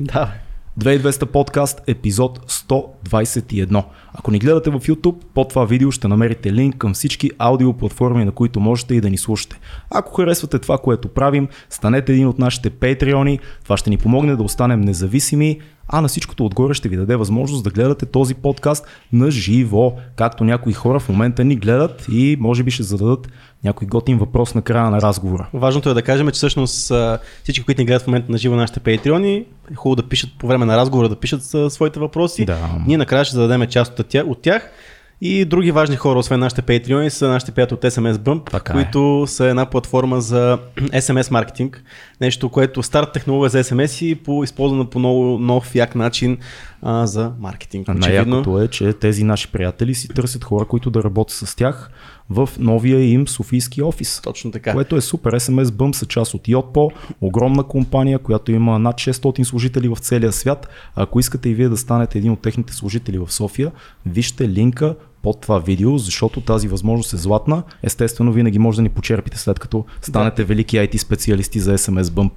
Да. 2200 подкаст, епизод 121. Ако ни гледате в YouTube, под това видео ще намерите линк към всички аудиоплатформи, на които можете и да ни слушате. Ако харесвате това, което правим, станете един от нашите патреони. Това ще ни помогне да останем независими, а на всичкото отгоре ще ви даде възможност да гледате този подкаст на живо, както някои хора в момента ни гледат и може би ще зададат някой готин въпрос на края на разговора. Важното е да кажем, че всъщност всички, които ни гледат в момента на живо нашите патреони, е хубаво да пишат по време на разговора, да пишат своите въпроси. Да. Ние накрая ще зададем част от тях. И други важни хора, освен нашите патреони, са нашите приятели от SMS Bump, Така е. които са една платформа за SMS маркетинг. Нещо, което старт технология за SMS и по, използвана по много нов як начин а, за маркетинг. Най-якото е, че тези наши приятели си търсят хора, които да работят с тях в новия им Софийски офис. Точно така. Което е супер. SMS Bump са част от Yotpo, огромна компания, която има над 600 служители в целия свят. Ако искате и вие да станете един от техните служители в София, вижте линка под това видео, защото тази възможност е златна. Естествено, винаги може да ни почерпите след като станете велики IT специалисти за SMS Bump.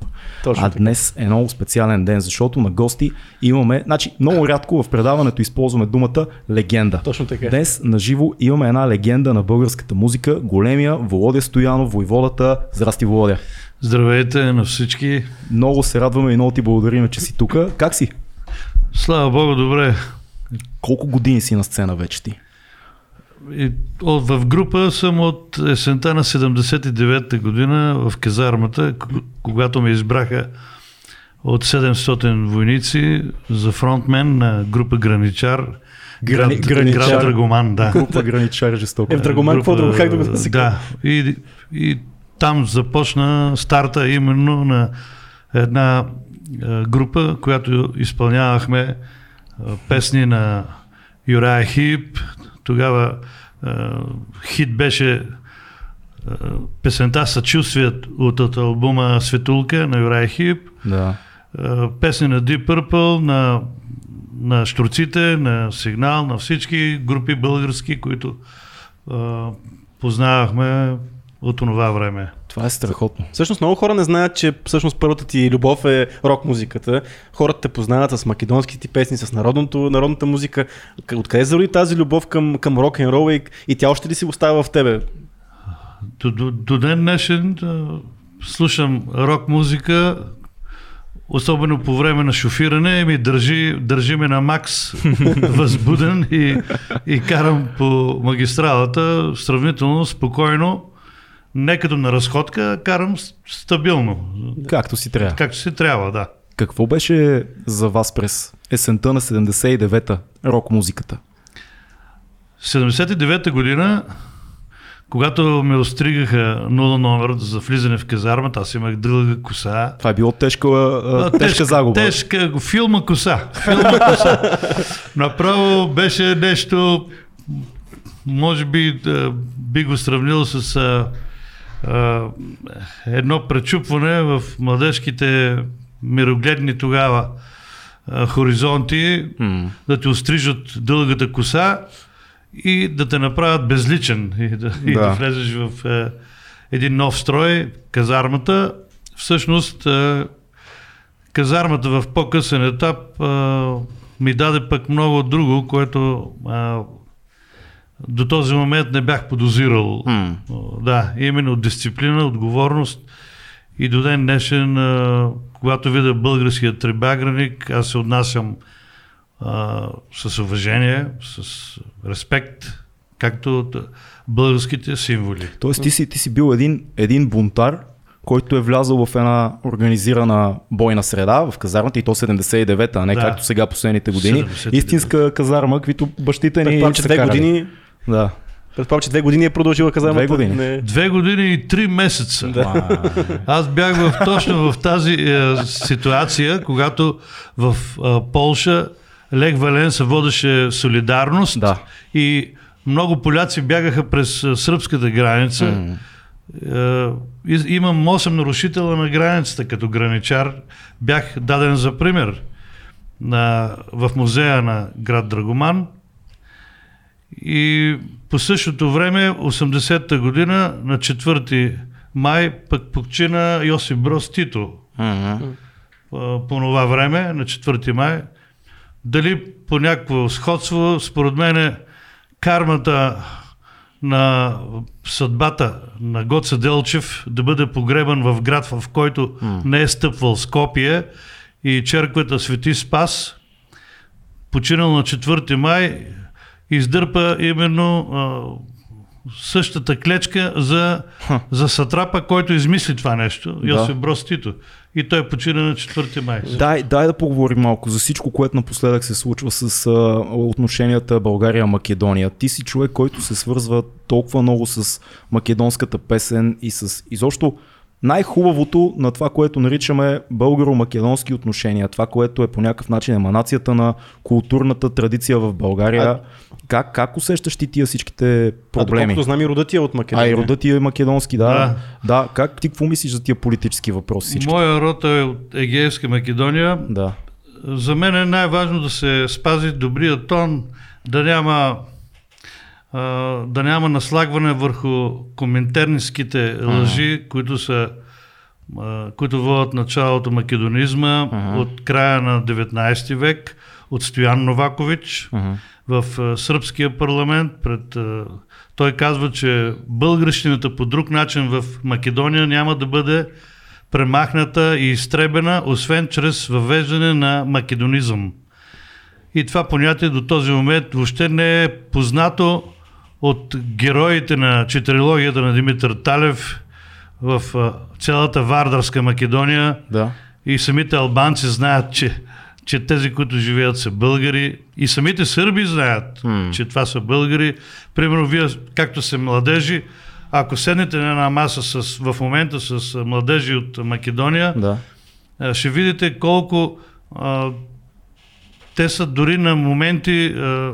Точно а така. днес е много специален ден, защото на гости имаме, значи много рядко в предаването използваме думата легенда. Точно така. Днес на живо имаме една легенда на българската музика, големия Володя Стоянов, войводата. Здрасти, Володя. Здравейте на всички. Много се радваме и много ти благодарим, че си тук. Как си? Слава Богу, добре. Колко години си на сцена вече ти? И, от, в група съм от есента на 79-та година в казармата, когато ме избраха от 700 войници за фронтмен на група Граничар. Грани- град, Граничар. град Драгоман, да. Група граничар жестоко. Е, в Драгоман, какво друго? Как да го се Да, и, и там започна старта именно на една група, която изпълнявахме песни на Юрая Хип. Тогава а, хит беше а, песента Съчувствият от, от албума Светулка на Юрая Хип. Да. А, песни на Deep Purple, на, на Штурците, на Сигнал, на всички групи български, които а, познавахме от това време. Това е страхотно. Всъщност много хора не знаят, че всъщност първата ти любов е рок музиката. Хората те познават с македонските ти песни, с народното, народната музика. Откъде зароди тази любов към, към рок н рол и, и тя още ли си остава в тебе? До, до, до ден днешен а, слушам рок музика, особено по време на шофиране, ми държи, държи ме на макс възбуден и, и карам по магистралата сравнително спокойно, не като на разходка, карам стабилно, Както си трябва. както си трябва, да. Какво беше за вас през есента на 79-та рок музиката? 79-та година, когато ме остригаха нула номер за влизане в казармата, аз имах дълга коса. Това е било тежка, а, А, тежка загуба. Тежка, филма коса. Филма коса. Направо беше нещо, може би да, би го сравнил с едно пречупване в младежките мирогледни тогава хоризонти, М. да ти острижат дългата коса и да те направят безличен и да, и Да. да влезеш в е, един нов строй, казармата. Всъщност, е, казармата в по-късен етап е, ми даде пък много друго, което е, до този момент не бях подозирал. М. Да, именно дисциплина, отговорност и до ден днешен, а, когато видя българския трибаграник, аз се отнасям а, с уважение, с респект, както от българските символи. Тоест ти си, ти си бил един, един бунтар, който е влязъл в една организирана бойна среда в казармата и то 79-та, а не Да. както сега последните години. 79-та. Истинска казарма, каквито бащите ни Предполагам, че две години, Да. предполагам, че две години е продължила казармата. Две години. Не. Две години и три месеца. А, Аз бях в, точно в тази е, ситуация, когато в е, Полша Лег Валенса водеше солидарност Да. и много поляци бягаха през е, сръбската граница. Е, имам 8 нарушителя на границата като граничар. Бях даден за пример на, в музея на град Драгоман. И по същото време, 80-та година, на 4 май, пък почина Йосип Брос Тито. Мгм. а, по това време, на 4 май. Дали по някакво сходство, според мен е кармата на съдбата на Гоце Делчев да бъде погребан в град, в който mm. не е стъпвал Скопие и черквата Свети Спас, починал на 4 май, издърпа именно а, същата клечка за, за сатрапа, който измисли това нещо, да. Йосиф Брос Тито. И той почина на 4 май. Дай, дай да поговорим малко за всичко, което напоследък се случва с а, отношенията България-Македония. Ти си човек, който се свързва толкова много с македонската песен и с изобщо най-хубавото на това, което наричаме българо-македонски отношения, това, което е по някакъв начин еманацията на културната традиция в България. А... Как, как усещаш ти тия всичките проблеми? А знам и родът ти е от Македония. А и родът ти е македонски, да. да. да. Как ти какво мислиш за тия политически въпроси? Всички? Моя род е от Егейска Македония. Да. За мен е най-важно да се спази добрия тон, да няма да няма наслагване върху коментарниските лъжи, uh-huh. които са които водят началото македонизма uh-huh. от края на 19 век, от Стоян Новакович uh-huh. В сръбския парламент. Пред, той казва, че българщината по друг начин в Македония няма да бъде премахната и изтребена, освен чрез въвеждане на македонизъм. И това понятие до този момент въобще не е познато от героите на четирилогията на Димитър Талев в цялата Вардарска Македония. Да. И самите албанци знаят, че, че тези, които живеят са българи. И самите сърби знаят, hmm. че това са българи. Примерно, вие, както се младежи, ако седнете на една маса с, в момента с младежи от Македония, да. ще видите колко а, те са дори на моменти а,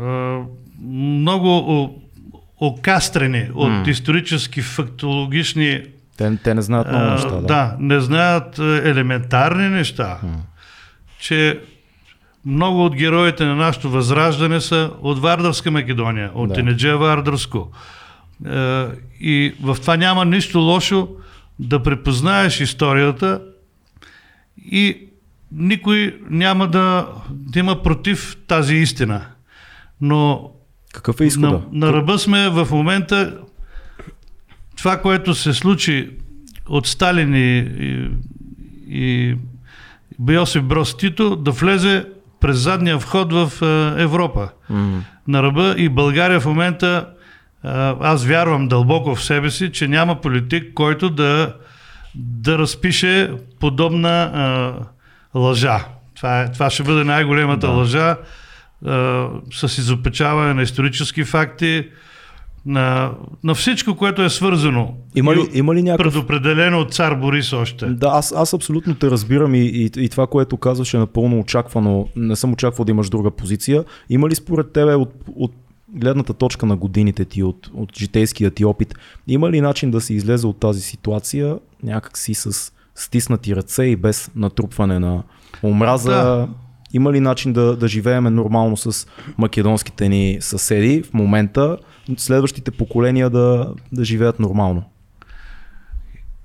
а, много окастрени от mm. исторически фактологични. Те, те не знаят много неща. Да. да, не знаят елементарни неща. Mm. Че много от героите на нашето възраждане са от Вардарска Македония, от да. Енеджия Вардарско. Е, и в това няма нищо лошо да препознаеш историята и никой няма да, да има против тази истина. Но какъв е изхода? На, на ръба сме в момента това, което се случи от Сталин и, и, и Йосиф Брос Тито да влезе през задния вход в е, Европа. Mm. На ръба и България в момента е, аз вярвам дълбоко в себе си, че няма политик, който да, да разпише подобна а, е, лъжа. Това, е, това ще бъде най-големата да. лъжа с изопечаване на исторически факти, на, на всичко, което е свързано. Има ли, има ли някакъв... Предопределено от цар Борис още. Да, аз, аз абсолютно те разбирам и, и, и това, което казваш е напълно очаквано. Не съм очаквал да имаш друга позиция. Има ли според тебе от, от гледната точка на годините ти, от, от житейския ти опит, има ли начин да се излезе от тази ситуация някакси с стиснати ръце и без натрупване на омраза? Да. Има ли начин да, да живееме нормално с македонските ни съседи в момента, следващите поколения да, да живеят нормално?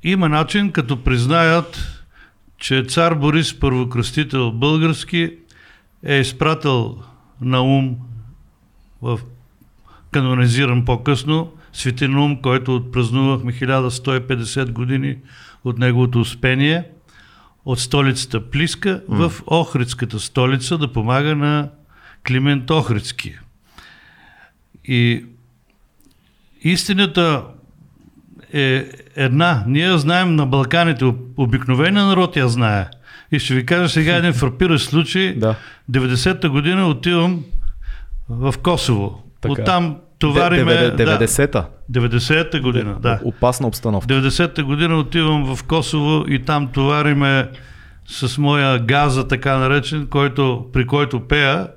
Има начин, като признаят, че цар Борис Първокръстител български е изпратил на ум в канонизиран по-късно, Свети Наум, който отпразнувахме 1150 години от неговото успение – от столицата Плиска в Охридската столица да помага на Климент Охридски. И истината е една. Ние знаем на Балканите, обикновения народ я знае. И ще ви кажа сега един фрапиращ случай. Да. 90-та година отивам в Косово. Така. Оттам товариме... 90-та? Да, 90-та година, да. Опасна обстановка. 90-та година отивам в Косово и там товариме с моя газа, така наречен, който, при който пея,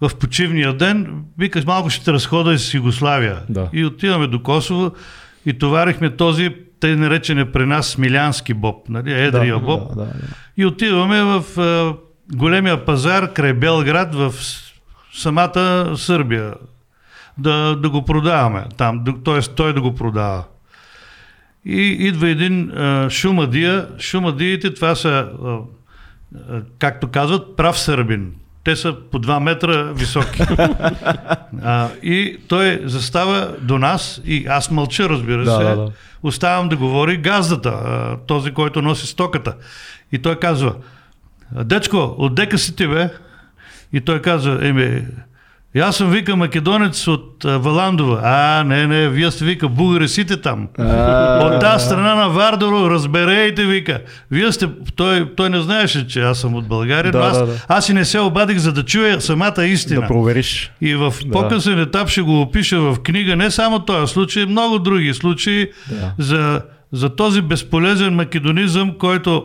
в почивния ден, викаш малко ще те разхода из Югославия. Да. И отиваме до Косово и товарихме този, те наречене при нас Смилянски боб, нали, едрия да, боб. Да, да, да. И отиваме в е, големия пазар край Белград в самата Сърбия да, да го продаваме там, т.е. той да го продава. И идва един а, шумадия. Шумадиите, това са, а, а, както казват, прав сърбин. Те са по 2 метра високи. а, и той застава до нас и аз мълча, разбира Да, се. да, да. Оставам да говори газдата, а, този, който носи стоката. И той казва, дечко, отдека си ти бе? И той казва, еми, и аз съм вика македонец от а, Валандова. А, не, не, вие сте вика бугари сите там. От тази страна на Вардоро, разберейте, вика. Вие сте, той, той не знаеше, че аз съм от България, Да, но аз, да, да. аз и не се обадих, за да чуя самата истина. Да провериш. И в Да. по-късен етап ще го опиша в книга, не само този случай, много други случаи Да. за, за този безполезен македонизъм, който,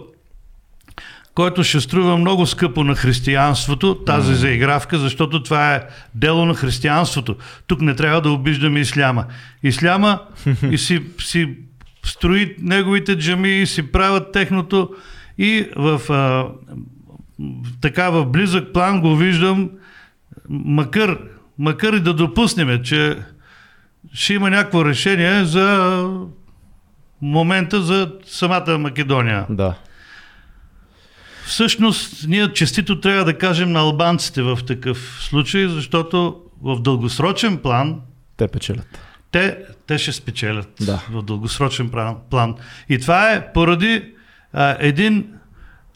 който ще струва много скъпо на християнството, тази заигравка, защото това е дело на християнството. Тук не трябва да обиждаме исляма. Исляма и си, си строи неговите джами и си правят техното и в а, така в близък план го виждам, макар, макар и да допуснем, че ще има някакво решение за момента за самата Македония. Да. Всъщност, ние честито трябва да кажем на албанците в такъв случай, защото в дългосрочен план Те печелят. те, те ще спечелят Да. в дългосрочен план-. И това е поради а, един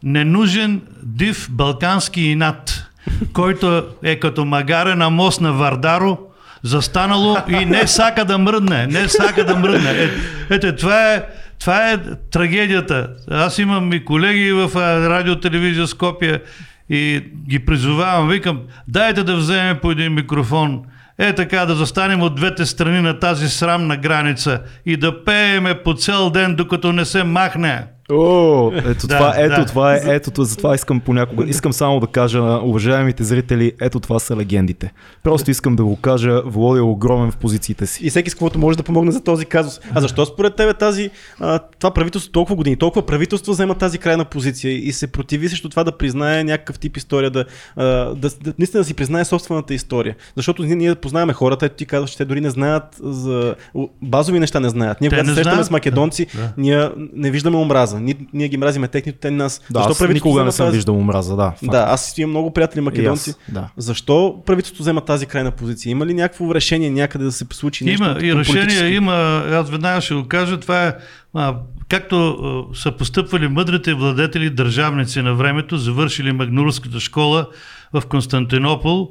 ненужен, див балкански инат, който е като магаре на мост на Вардаро, застанало и не сака да мръдне, не сака да мръдне. Е, ето, това е, това е трагедията. Аз имам и колеги в а, радио, телевизия Скопия и ги призовавам, викам, дайте да вземем по един микрофон, е така да застанем от двете страни на тази срамна граница и да пееме по цял ден, докато не се махне. О, ето Да, това, ето да. това е, ето това, затова искам понякога, искам само да кажа на уважаемите зрители, ето това са легендите. Просто искам да го кажа, Володя е огромен в позициите си. И всеки с каквото може да помогне за този казус. А защо според тебе тази, а, това правителство толкова години, толкова правителство взема тази крайна позиция и се противи срещу това да признае някакъв тип история, да, а, да, да наистина да си признае собствената история. Защото ние, ние познаваме хората, ето ти казваш, че те дори не знаят за базови неща не знаят. Ние Те когато не се срещаме знаят. с македонци, Да. ние не виждаме омраза. Ние, ние ги мразиме техните, те нас. Да, аз правителството никога не съм тази- виждал омраза, да. факт. Да, аз имам много приятели македонци. Аз, да. Защо правителството взема тази крайна позиция? Има ли някакво решение някъде да се случи нещо? Има и решение, има, аз веднага ще го кажа, това е а, както а, са постъпвали мъдрите владетели, държавници на времето, завършили Магнурската школа в Константинопол,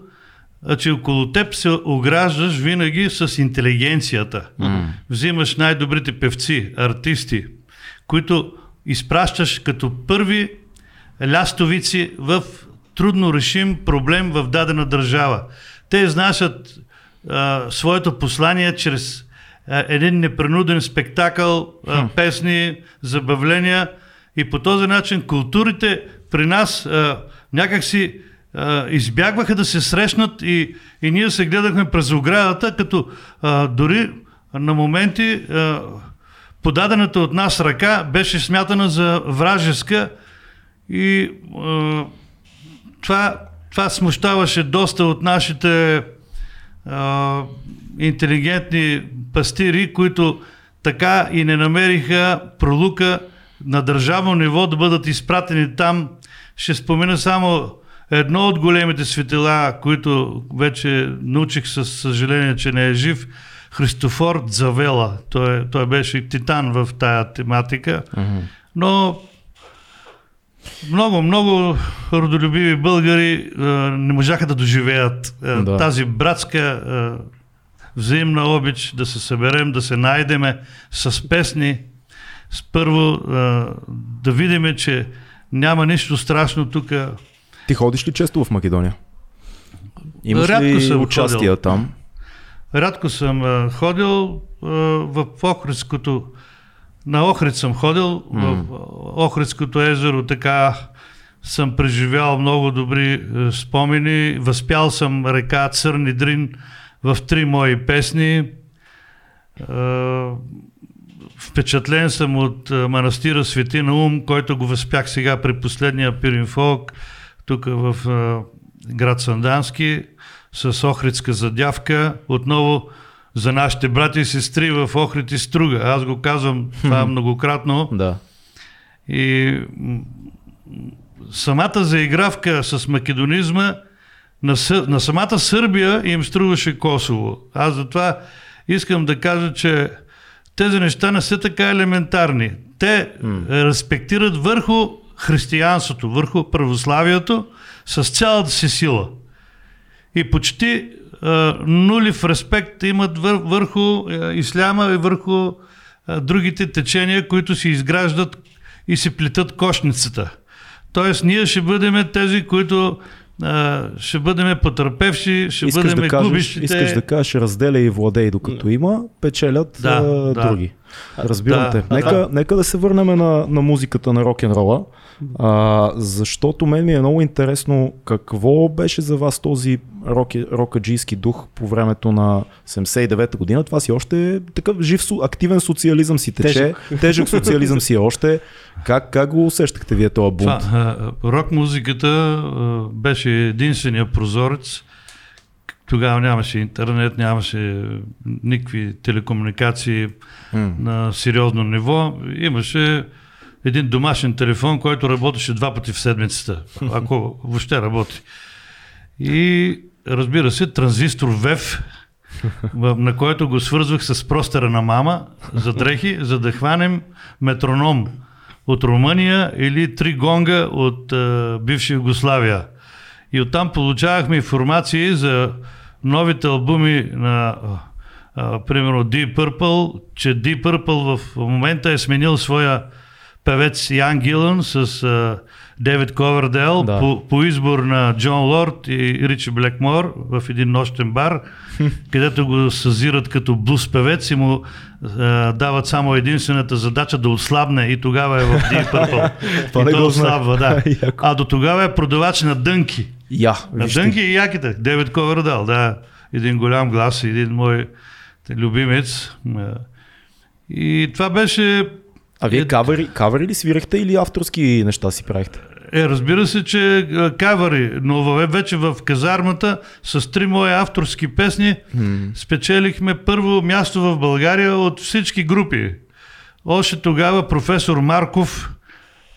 а че около теб се ограждаш винаги с интелигенцията. Взимаш най-добрите певци, артисти, които изпращаш като първи лястовици в трудно решим проблем в дадена държава. Те изнасят а, своето послание чрез а, един непринуден спектакъл, а, песни, забавления и по този начин културите при нас а, някакси а, избягваха да се срещнат и, и ние се гледахме през оградата, като а, дори на моменти а, подадената от нас ръка беше смятана за вражеска и а, това, това смущаваше доста от нашите а, интелигентни пастири, които така и не намериха пролука на държавно ниво да бъдат изпратени там. Ще спомена само едно от големите светила, които вече научих със съжаление, че не е жив, Христофор Дзавела. Той, той беше титан в тая тематика. Но много, много родолюбиви българи а, не можаха да доживеят а, Да. тази братска а, взаимна обич, да се съберем, да се найдеме с песни, с първо а, да видиме, че няма нищо страшно тук. Ти ходиш ли често в Македония? Имаш Рядко ли съм участия ходил. там? Рядко съм ходил в Охридското, на Охрид съм ходил, в Охридското езеро така съм преживял много добри е, спомени. Възпял съм река Църни Дрин в три мои песни. Е, Впечатлен съм от е, манастира Свети Наум, който го възпях сега при последния пиринфолк, тук в град Сандански, с Охридска задявка. Отново за нашите брати и сестри в Охрид и Струга. Аз го казвам това многократно. Да. И самата заигравка с македонизма на, Съ- на самата Сърбия им струваше Косово. Аз затова искам да кажа, че тези неща не са така елементарни. Те mm. респектират върху християнството, върху православието с цялата си сила. И почти а, нулев респект имат вър, върху а, исляма и върху а, другите течения, които си изграждат и си плетат кошницата. Тоест, ние ще бъдем тези, които а, ще бъдем потърпевши, ще Искаш бъдем да, кажеш, губищите. искаш да кажеш разделя и владей докато има, печелят Да, а, да. други. Разбирам Да, те. да. Нека, нека да се върнем на, на музиката на рок-н-рола, а, защото мен ми е много интересно какво беше за вас този рок, рокаджийски дух по времето на 79-та година. Това си още е такъв жив, активен социализъм си тече, тежък, тежък социализъм си е още. Как, как го усещахте вие този бунт? Това, а, рок музиката беше единствения прозорец. Тогава нямаше интернет, нямаше никакви телекомуникации М. на сериозно ниво. Имаше един домашен телефон, който работеше два пъти в седмицата, ако въобще работи. И разбира се, транзистор ВЕВ, на който го свързвах с простера на мама за дрехи, за да хванем метроном от Румъния или три гонга от а, бивша Югославия. И оттам получавахме информации за новите албуми на а, примерно Deep Purple, че Deep Purple в момента е сменил своя певец Ян Гилън с а, Девид Ковердел Да. по, по избор на Джон Лорд и Ричи Блекмор в един нощен бар, където го съзират като блуз певец и му а, дават само единствената задача да отслабне и тогава е в Deep Purple. И той отслабва, да. А до тогава е продавач на дънки. Я, На дънки и яките. Девид Ковердал, да. Един голям глас, един мой любимец. И това беше А вие Е, кавери, кавери ли свирахте или авторски неща си правихте? Е, разбира се, че кавари, но във- вече в казармата с три мои авторски песни спечелихме първо място в България от всички групи. Още тогава професор Марков,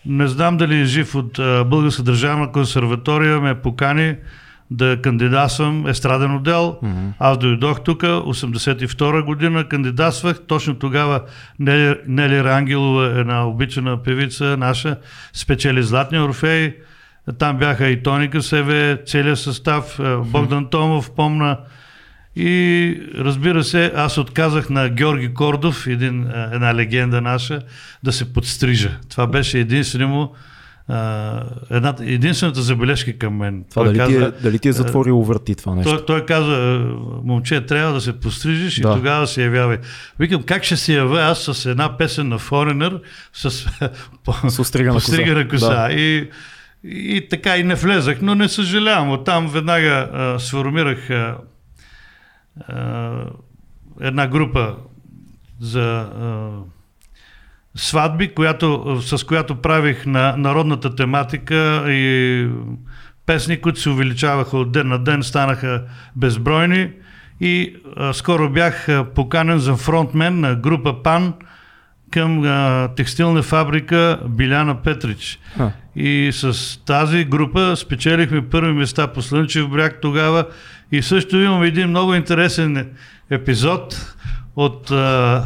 не знам дали е жив от Българска държавна консерватория, ме покани да кандидатствам естраден отдел. Аз дойдох тук, 82 година кандидатствах. Точно тогава Нели, Нели Рангелова, една обичана певица наша, спечели Златния Орфей. Там бяха и Тоника Севе, целият състав, а, Богдан Томов, помна. И разбира се, аз отказах на Георги Кордов, един, а, една легенда наша, да се подстрижа. Това беше единствено му, а, една, единствената забележка към мен. Това дали, ти е, каза, дали ти е затворило върти това нещо? той, той каза, момче, трябва да се пострижиш Да. и тогава се явявай. Викам, как ще се явя аз с една песен на Foreigner, с, С остригана коса. коса. Да. И, и така и не влезах, но не съжалявам. Оттам веднага а, сформирах а, а, една група за а, сватби, която, с която правих на народната тематика и песни, които се увеличаваха от ден на ден, станаха безбройни. И а, скоро бях а, поканен за фронтмен на група ПАН към а, текстилна фабрика Биляна Петрич. А. И с тази група спечелихме първи места по Слънчев бряг тогава. И също имам един много интересен епизод от а,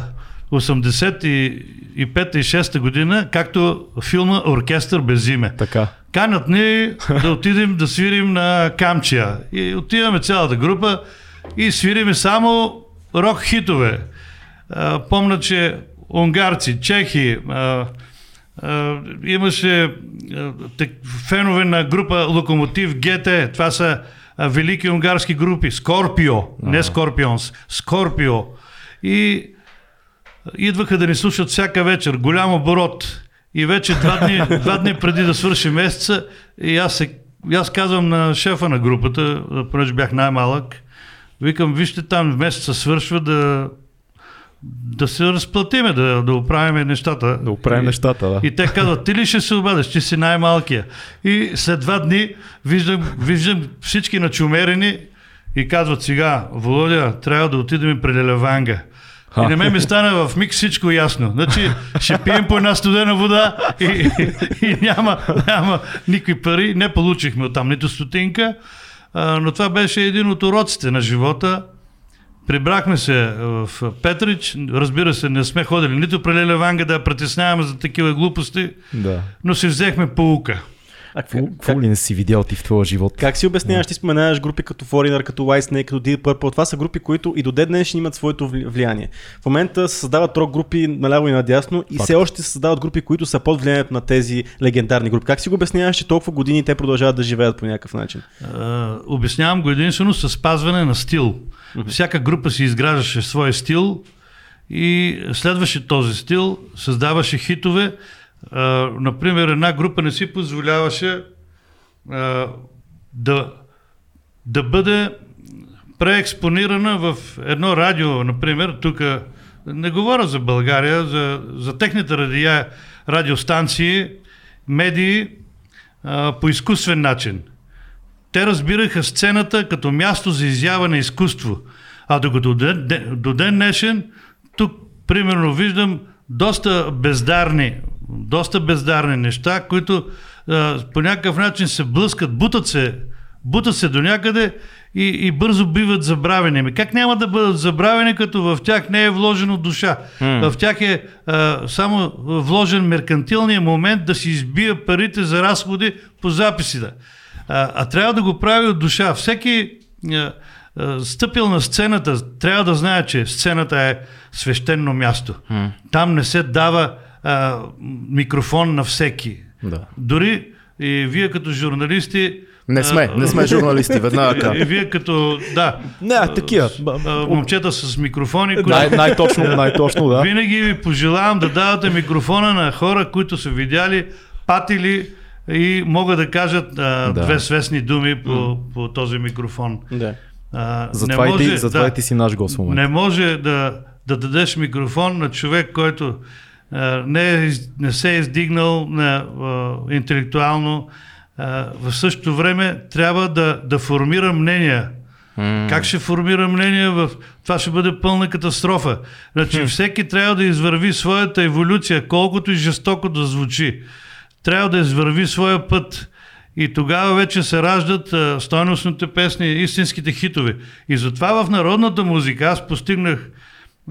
85 и 6 година, както филма Оркестър без име. Така. Канят ни да отидем да свирим на Камчия. И отиваме цялата група и свириме само рок хитове. Помня, че унгарци, чехи, имаше фенове на група Локомотив ГТ. Това са велики унгарски групи. Скорпио, не Скорпионс, Скорпио. И идваха да ни слушат всяка вечер. Голям оборот. И вече два дни, два дни преди да свърши месеца, и аз, се, и аз казвам на шефа на групата, понеже бях най-малък, викам, вижте там месеца свършва да, да се разплатиме, да, да оправим нещата. Да оправим И- нещата, да. И те казват, ти ли ще се обадиш, ти си най-малкия. И след два дни виждам, виждам всички начумерени и казват сега, Володя, трябва да отидем при Лелеванга. И на мен ми стана в миг всичко ясно. Значи ще пием по една студена вода и, и, и няма, няма никакви пари. Не получихме оттам нито стотинка, а, но това беше един от уроците на живота. Прибрахме се в Петрич, разбира се, не сме ходили нито при Лелеванга да я притесняваме за такива глупости, Да. но си взехме полука. А Какво, какво ли не си видял ти в твоя живот? Как си обясняваш, ти споменаваш групи като Foreigner, като Whitesnake, като Deep Purple, това са групи, които и до ден днешен имат своето вли- влияние. В момента се създават рок групи наляво и надясно и Факт. все още се създават групи, които са под влиянието на тези легендарни групи. Как си го обясняваш, че толкова години те продължават да живеят по някакъв начин? А, обяснявам го единствено с спазване на стил. Всяка група си изграждаше свой стил и следваше този стил, създаваше хитове. А, например, една група не си позволяваше а, да, да бъде преекспонирана в едно радио, например, тук не говоря за България, за, за техните радиа, радиостанции, медии а, по изкуствен начин. Те разбираха сцената като място за изява на изкуство. А докато до ден, де- до ден днешен, тук примерно виждам доста бездарни, доста бездарни неща, които а, по някакъв начин се блъскат, бутат се, бутат се до някъде и, и бързо биват забравени. Ами как няма да бъдат забравени, като в тях не е вложено душа? В тях е а, само вложен меркантилния момент да си избия парите за разходи по записите. А, а трябва да го прави от душа. Всеки а, стъпил на сцената трябва да знае, че сцената е свещено място. Там не се дава а, микрофон на всеки. Да. Дори и вие като журналисти. Не сме, а, не сме журналисти, веднага И вие като, да, Не, такива. момчета с микрофони, които Най- най-точно, най-точно, да. винаги ви пожелавам да давате микрофона на хора, които са видяли, патили и могат да кажат а, Да. две свестни думи по, по този микрофон. Да. А, Затова, и ти, затова и ти си наш гост в момента. не може да, да дадеш микрофон на човек, който а, не, е, не се е издигнал на, а, интелектуално. А, в същото време трябва да, да формира мнения. Как ще формира мнение в... Това ще бъде пълна катастрофа. Значи всеки трябва да извърви своята еволюция, колкото и жестоко да звучи. Трябва да извърви своя път. И тогава вече се раждат а, стойностните песни, истинските хитове. И затова в народната музика аз постигнах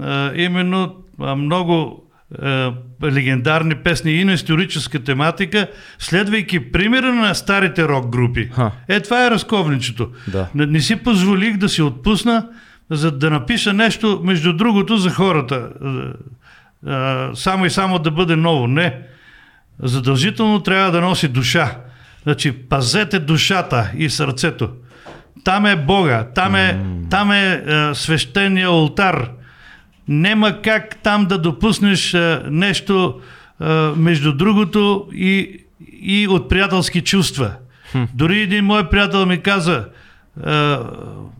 а, именно а, много а, легендарни песни и на историческа тематика, следвайки примера на старите рок групи. Ха. Е, това е разковничето. Да. Не, не си позволих да си отпусна, за да напиша нещо, между другото, за хората. А, а, Само и само да бъде ново. Не. Задължително трябва да носи душа. Значи, пазете душата и сърцето. Там е Бога, там е, там е, е свещения олтар. Нема как там да допуснеш е, нещо е, между другото и, и от приятелски чувства. Дори един мой приятел ми каза, е,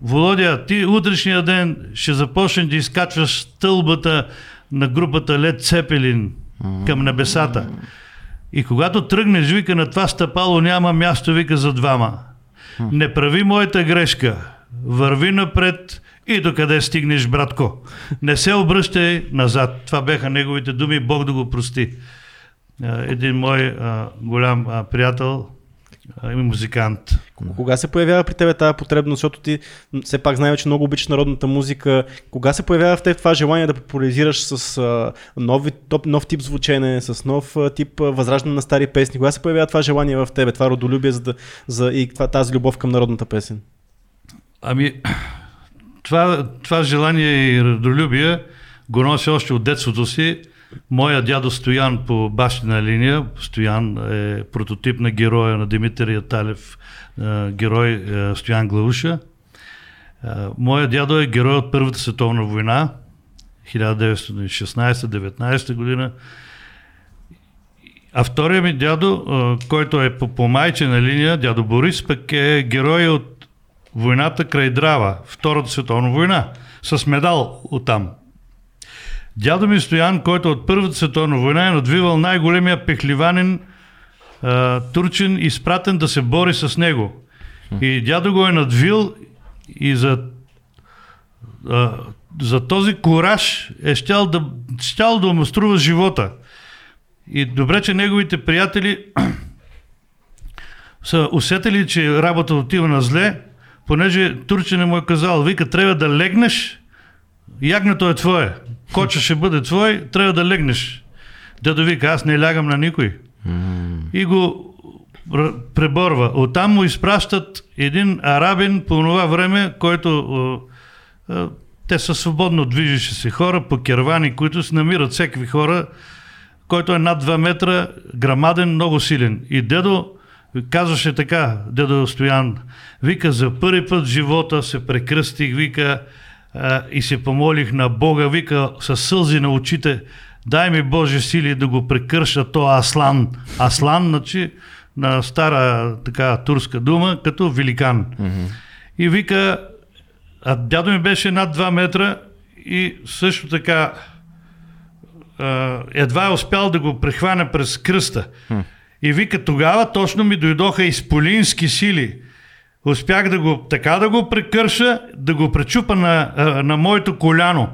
Володя, ти утрешния ден ще започнеш да изкачваш стълбата на групата Led Zeppelin към небесата. И когато тръгнеш, вика, на това стъпало няма място, вика, за двама. Не прави моята грешка. Върви напред и докъде стигнеш, братко. Не се обръщай назад. Това беха неговите думи, Бог да го прости. Един мой голям приятел и музикант. Кога се появява при тебе тази потребност, защото ти все пак знаем, че много обичаш народната музика. Кога се появява в теб това желание да популяризираш с а, нови, топ, нов тип звучене, с нов а, тип а, възраждане на стари песни? Кога се появява това желание в тебе, това родолюбие за да, за, и това, тази любов към народната песен? Ами, това, това желание и родолюбие го носи още от детството си. Моя дядо Стоян по бащина линия, Стоян е прототип на героя на Димитър Яталев, е, герой е, Стоян Глауша. Е, Моя дядо е герой от Първата световна война, 1916-19 година. А втория ми дядо, който е по, по майчина линия, дядо Борис, пък е герой от войната край Драва, Втората световна война, с медал оттам. Дядо ми Стоян, който от Първата световна война е надвивал най-големия пехливанин а, турчин, изпратен да се бори с него. И дядо го е надвил и за, а, за този кораж е щял да, щял да му струва живота. И добре, че неговите приятели са усетили, че работа отива на зле, понеже турчина му е казал, вика, трябва да легнеш, ягнето е твое, коча ще бъде твой, трябва да легнеш. Дедо вика, аз не лягам на никой. И го преборва. Оттам му изпращат един арабин по това време, който те са свободно движещи се хора по кервани, които се намират всеки хора, който е над 2 метра, грамаден, много силен. И дедо казваше така, дедо Стоян, вика, за първи път в живота се прекръстих, вика, а, и се помолих на Бога, вика, със сълзи на очите, дай ми Боже сили да го прекърша то Аслан. Аслан, значи, на стара така турска дума, като великан. Mm-hmm. И вика, а дядо ми беше над 2 метра и също така едва е успял да го прехване през кръста. И вика, тогава точно ми дойдоха изполински сили. Успях да го, така да го прекърша, да го пречупа на, на моето коляно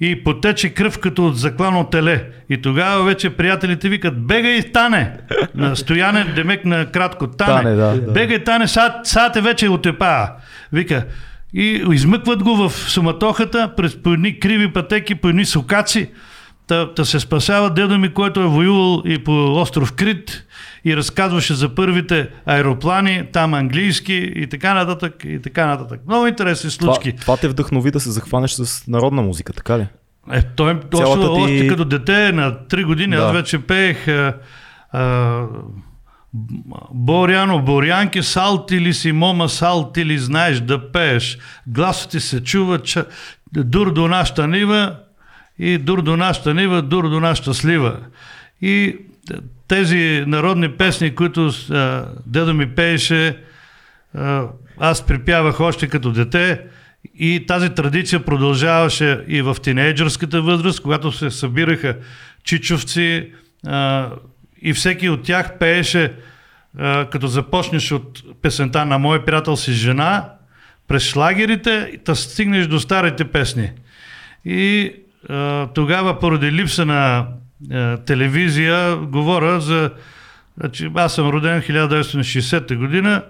и потече кръв като от заклано теле. И тогава вече приятелите викат, бегай тане. На стояне, демек на кратко, тане. тане да, бегай тане, сега те вече отепа. Вика, и измъкват го в суматохата през по едни криви пътеки, по едни сукаци. Та, та се спасява дедо ми, който е воювал и по остров Крит и разказваше за първите аероплани, там английски и така нататък, и така нататък. Много интересни случки. Това, това те вдъхнови да се захванеш с народна музика, така ли? Е, той точно ти... още като дете на 3 години да. аз вече пеех а, а, Боряно, Борянки, салти ли си, мома, салти ли знаеш да пееш. Гласът ти се чува, че дур до нашата нива и дур до нашата нива, дур до нашата слива. И тези народни песни, които а, дедо ми пееше, а, аз припявах още като дете и тази традиция продължаваше и в тинейджърската възраст, когато се събираха чичовци а, и всеки от тях пееше, а, като започнеш от песента на Мой приятел си жена, през шлагерите да стигнеш до старите песни. И тогава, поради липса на телевизия, говоря за... Значи, аз съм роден 1960 година,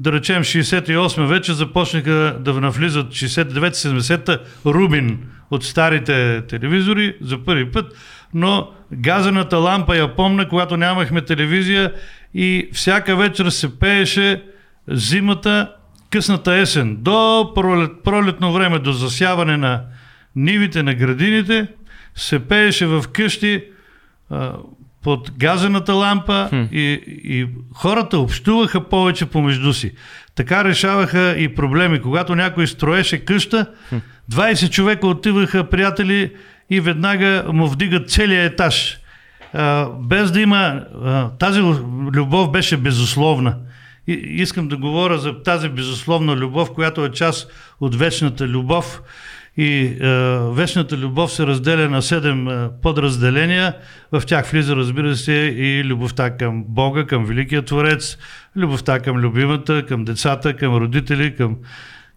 да речем 68 вече започнаха да навлизат 69-70 Рубин от старите телевизори за първи път, но газената лампа я помня, когато нямахме телевизия и всяка вечер се пееше зимата, късната есен, до пролет, пролетно време, до засяване на нивите на градините, се пееше в къщи под газената лампа хм. и, и хората общуваха повече помежду си. Така решаваха и проблеми. Когато някой строеше къща, 20 човека отиваха приятели и веднага му вдигат целият етаж. А, без да има... А, тази любов беше безусловна. И, искам да говоря за тази безусловна любов, която е част от вечната любов. И е, вечната любов се разделя на седем е, подразделения. В тях влиза, разбира се, и любовта към Бога, към Великия Творец, любовта към любимата, към децата, към родители, към,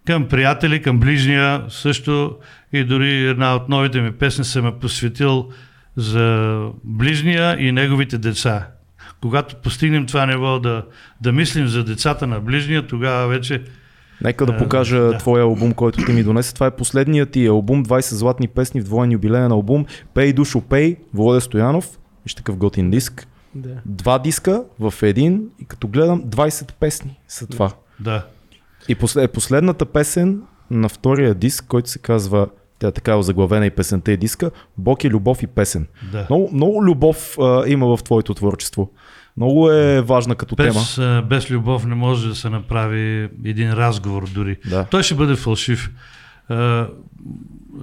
към приятели, към ближния. Също и дори една от новите ми песни съм е посветил за ближния и неговите деца. Когато постигнем това ниво да, да мислим за децата на ближния, тогава вече Нека да покажа да. твоя албум, който ти ми донесе. Това е последният ти албум, 20 златни песни в двоен юбилеен албум. Пей Душо Пей, Володя Стоянов. Виж такъв готин диск. Да. Два диска в един и като гледам 20 песни са това. Да. И послед, последната песен на втория диск, който се казва тя е така заглавена и песента и диска, Бог е любов и песен. Да. Много, много любов а, има в твоето творчество. Много е важна като без, тема. Без любов не може да се направи един разговор дори. Да. Той ще бъде фалшив.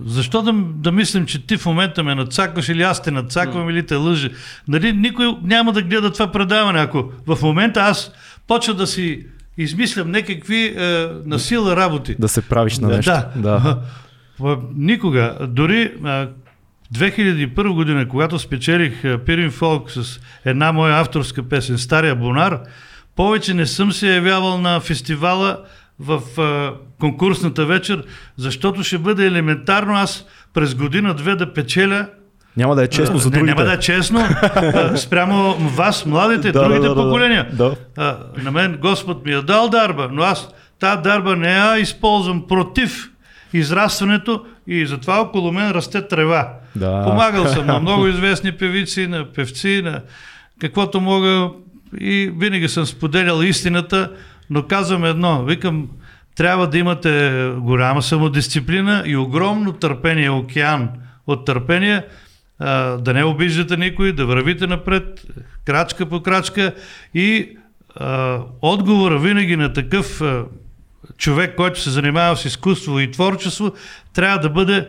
Защо да, да мислим, че ти в момента ме надцакваш или аз те надцаквам mm. или те лъжи? Нали, никой няма да гледа това предаване. Ако в момента аз почва да си измислям някакви е, насила работи. Да се правиш на нещо. Да. да. Никога. Дори 2001 година, когато спечелих Пирин Фолк с една моя авторска песен Стария Бонар, повече не съм се явявал на фестивала в а, конкурсната вечер, защото ще бъде елементарно аз през година-две да печеля Няма да е честно за не, другите. Няма да е честно спрямо вас, младите, Да, другите да, да. поколения. Да. А, на мен Господ ми е дал дарба, но аз тази дарба не я използвам против израстването и затова около мен расте трева. Да. Помагал съм на много известни певици, на певци, на каквото мога и винаги съм споделял истината, но казвам едно, викам, трябва да имате голяма самодисциплина и огромно търпение, океан от търпение, а, да не обиждате никой, да вървите напред, крачка по крачка и а, отговора винаги на такъв а, човек, който се занимава с изкуство и творчество, трябва да бъде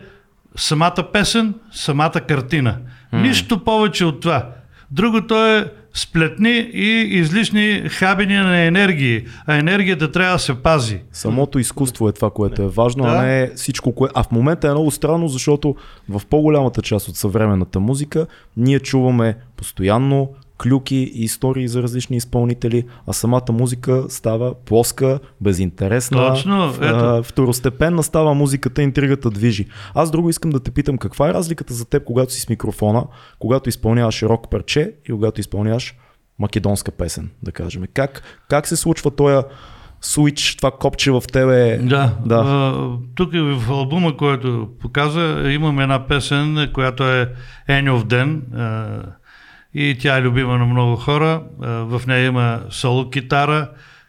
самата песен, самата картина. Нищо повече от това. Другото е сплетни и излишни хабения на енергии, а енергията трябва да се пази. Самото изкуство е това, което е важно, а Да. не всичко, което... А в момента е много странно, защото в по-голямата част от съвременната музика ние чуваме постоянно клюки и истории за различни изпълнители, а самата музика става плоска, безинтересна, Точно, ето. второстепенна става музиката, интригата движи. Аз друго искам да те питам, каква е разликата за теб, когато си с микрофона, когато изпълняваш рок парче и когато изпълняваш македонска песен, да кажем. Как, как се случва този свич, това копче в тебе? Да. да. А, тук в албума, който показа, имам една песен, която е Еньов ден. А, и тя е любима на много хора. А, в нея има соло китара,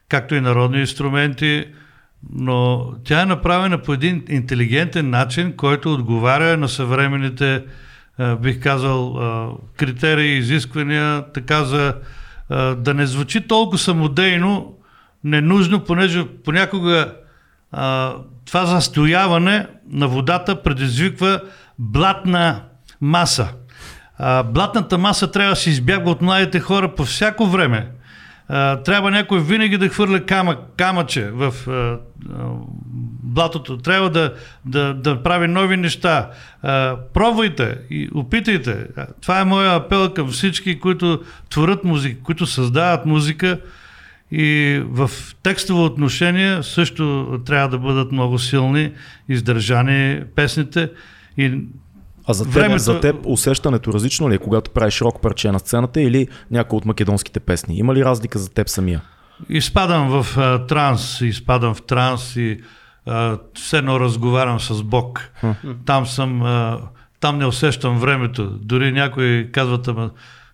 както и народни инструменти, но тя е направена по един интелигентен начин, който отговаря на съвременните, а, бих казал, а, критерии, изисквания, така за да не звучи толкова самодейно, ненужно, понеже понякога това застояване на водата предизвиква блатна маса. Блатната маса трябва да се избягва от младите хора по всяко време. Трябва някой винаги да хвърля камък, камъче в блатото. Трябва да, да, да прави нови неща. Пробвайте и опитайте. Това е моя апел към всички, които творят музика, които създават музика. И в текстово отношение също трябва да бъдат много силни, издържани песните. И А за теб, Времето- за теб усещането различно ли е, когато правиш рок парче на сцената или някой от македонските песни? Има ли разлика за теб самия? изпадам в а, транс, изпадам в транс и а, все едно разговарям с Бог. Там съм, а, там не усещам времето. Дори някой казват, ама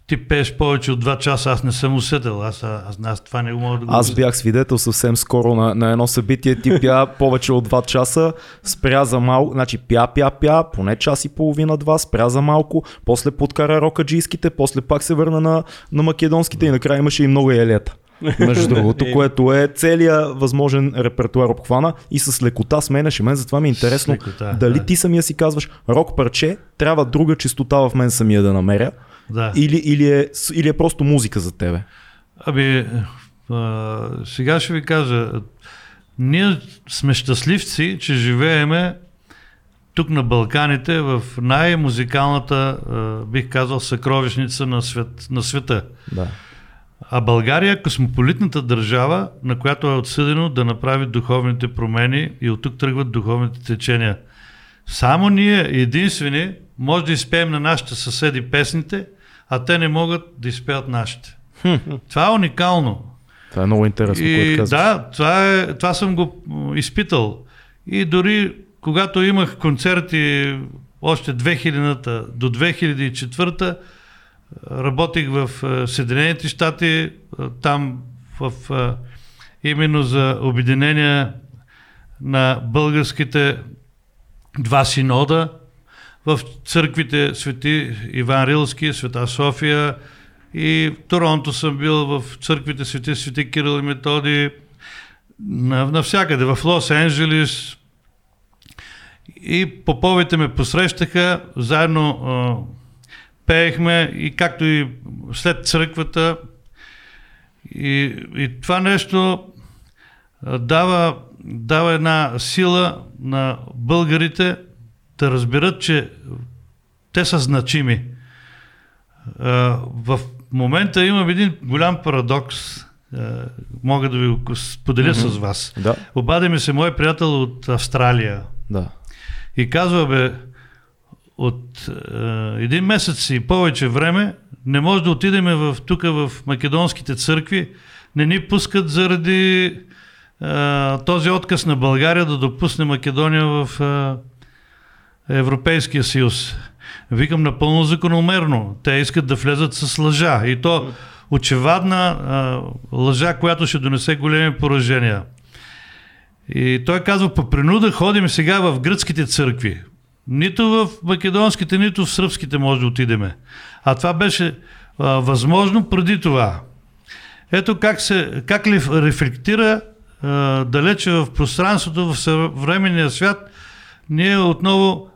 ти пееш повече от 2 часа, аз не съм усетил. Аз, аз, аз това не го мога да го Аз бях свидетел съвсем скоро на, на едно събитие, ти пя повече от 2 часа, спря за малко, значи пя, пя, пя, поне час и половина, два, спря за малко, после подкара рокаджийските, после пак се върна на, на македонските и накрая имаше и много елета. Между другото, което е целият възможен репертуар обхвана и с лекота сменяше мен, затова ми е интересно лекота, дали да. ти самия си казваш рок парче, трябва друга чистота в мен самия да намеря Да. или, или, е, или е просто музика за тебе. Ами, а, сега ще ви кажа, ние сме щастливци, че живееме тук на Балканите в най-музикалната, бих казал, съкровищница на, свет, на света. Да. А България е космополитната държава, на която е отсъдено да направи духовните промени и от тук тръгват духовните течения. Само ние единствени може да изпеем на нашите съседи песните, а те не могат да изпеят нашите. Това е уникално. Това е много интересно, което И казваш. да, това, е, това съм го изпитал. И дори когато имах концерти още 2000-та до 2004-та, работих в е, Съединените щати, е, там в, е, именно за обединение на българските два синода в църквите Свети Иван Рилски, Света София и в Торонто съм бил в църквите Свети Свети Кирил и Методи, на- навсякъде, в Лос-Анджелес. И поповете ме посрещаха, заедно а, пеехме и както и след църквата. И, и това нещо дава, дава една сила на българите да разберат, че те са значими. В момента имам един голям парадокс, мога да ви го споделя mm-hmm. с вас. Да. Обади ми се мой приятел от Австралия Да. и казва, бе, от е, един месец и повече време не може да отидем в, тук в македонските църкви, не ни пускат заради е, този отказ на България да допусне Македония в е, Европейския съюз. Викам напълно закономерно. Те искат да влезат с лъжа. И то очевадна е, лъжа, която ще донесе големи поражения. И той казва, по принуда ходим сега в гръцките църкви. Нито в македонските, нито в сръбските може да отидеме. А това беше а, възможно преди това. Ето как, се, как ли рефлектира а, далече в пространството, в съвременния свят, ние отново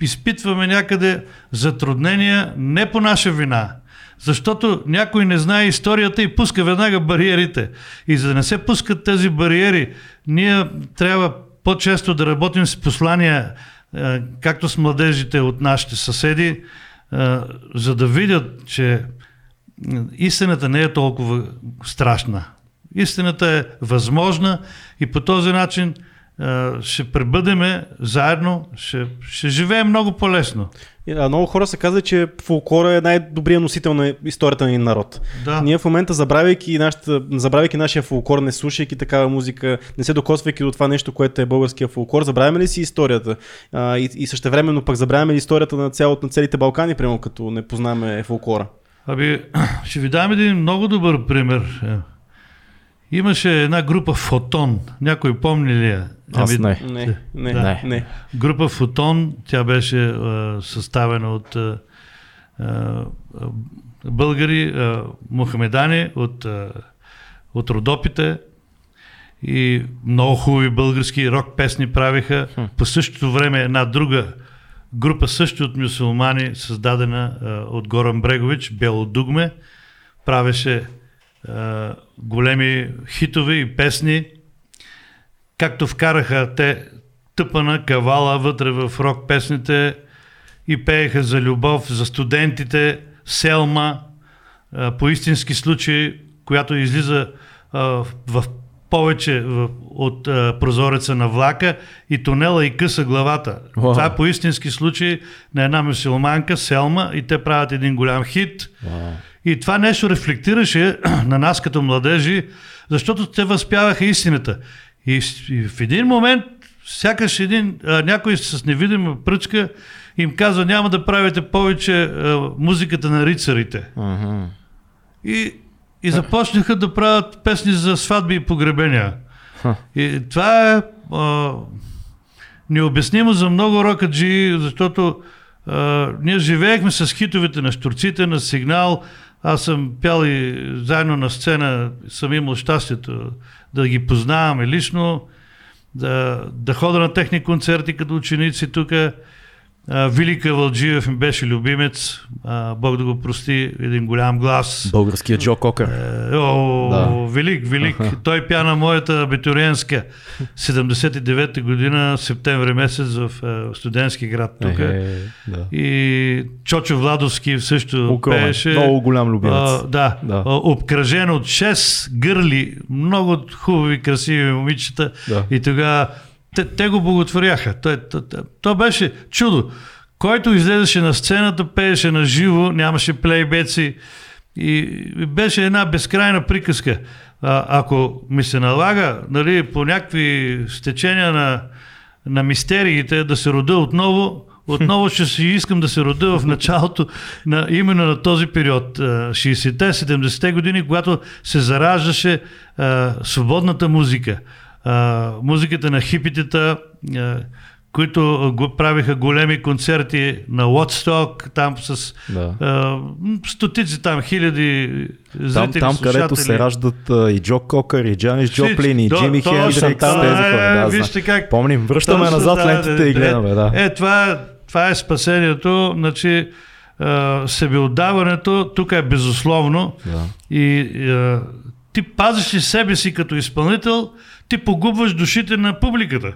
изпитваме някъде затруднения не по наша вина, защото някой не знае историята и пуска веднага бариерите. И за да не се пускат тези бариери, ние трябва по-често да работим с послания, както с младежите от нашите съседи, за да видят, че истината не е толкова страшна. Истината е възможна и по този начин ще пребъдеме заедно, ще, ще живеем много по-лесно. А много хора се казват, че фолклора е най-добрият носител на историята на един народ. Да. Ние в момента, забравяйки, нашата, забравяйки нашия фолклор, не слушайки такава музика, не се докосвайки до това нещо, което е българския фолклор, забравяме ли си историята? А, и, и същевременно пък забравяме ли историята на, цялото, на целите Балкани, примерно, като не познаваме фолклора? Аби, ще ви дам един много добър пример. Имаше една група Фотон. Някой помни ли я? Аз Ами, не. Не, не, Да. не. не. Група Фотон, тя беше а, съставена от а, а, българи, а, мухамедани, от, а, от Родопите и много хубави български рок песни правиха. По същото време една друга група също от мюсулмани, създадена а, от Горан Брегович, Бело Дугме, правеше а, големи хитове и песни, както вкараха те тъпана кавала вътре в рок песните и пееха за любов, за студентите, Селма, а, по истински случай, която излиза а, в повече в, от а, прозореца на влака и тунела и къса главата. Уау. Това е по истински случай на една мусулманка, Селма, и те правят един голям хит. И това нещо рефлектираше на нас като младежи, защото те възпяваха истината. И, в един момент, сякаш един, а, някой с невидима пръчка им казва, няма да правите повече а, музиката на рицарите. Мгм. И, и започнаха да правят песни за сватби и погребения. Ха. И това е а, необяснимо за много рокаджи, защото а, ние живеехме с хитовете на штурците, на сигнал. Аз съм пял и заедно на сцена, съм имал щастието да ги познаваме лично, да, да хода на техни концерти като ученици тук. Велика Вълджиев ми беше любимец, Бог да го прости, един голям глас. Българският Джо Кокър. Е, О, Да. велик, велик. Той пя на моята абитуриенска 79-та година, септември месец в е, студентски град тук. Е, да. И Чочо Владовски също Огромен, пееше. много голям любимец. А, да, Да. А, обкръжен от 6 гърли, много хубави, красиви момичета. Да. И тогава те, те го благотворяха. Той, то, то, то беше чудо. Който излезеше на сцената, пееше на живо, нямаше плейбеци. И беше една безкрайна приказка. А, ако ми се налага, нали, по някакви стечения на, на мистериите да се рода отново, отново ще си искам да се рода в началото на именно на този период, а, 60-те, 70-те години, когато се зараждаше а, свободната музика. А, музиката на хипитета, а, които го правиха големи концерти на Уотсток, там с Да. а, стотици там, хиляди Там, зрители, там където слушатели. се раждат а, и Джо Кокър, и Джанис. Джоплин, и точно Хендрикс, тези е, хора. Да, вижте как- Помним, връщаме Точно, назад да, лентите да, и гледаме, да. Е, това, е- това е спасението, значи а, себеотдаването тук е безусловно Да. и а, ти пазиш ли себе си като изпълнител, ти погубваш душите на публиката.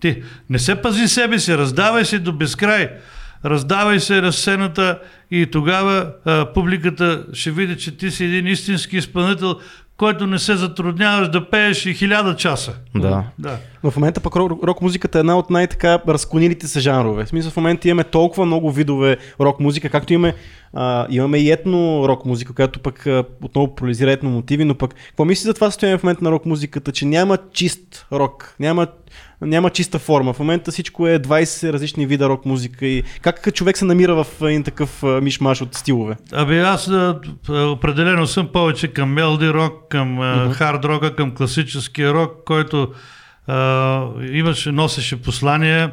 Ти не се пази себе си, раздавай се до безкрай. Раздавай се на сцената и тогава а, публиката ще види, че ти си един истински изпълнител, който не се затрудняваш да пееш и хиляда часа. Да. да. Но в момента пък рок, рок музиката е една от най-така разклонилите се жанрове. В смисъл в момента имаме толкова много видове рок музика, както имаме, а, имаме и етно рок музика, която пък а, отново поляризира етно мотиви, но пък какво мислите за това състояние в момента на рок музиката, че няма чист рок, няма, няма чиста форма. В момента всичко е 20 различни вида рок музика и как човек се намира в един такъв мишмаш от стилове? Абе аз определено съм повече към мелди рок, към хард рока, към класическия рок, който а, имаше, носеше послание.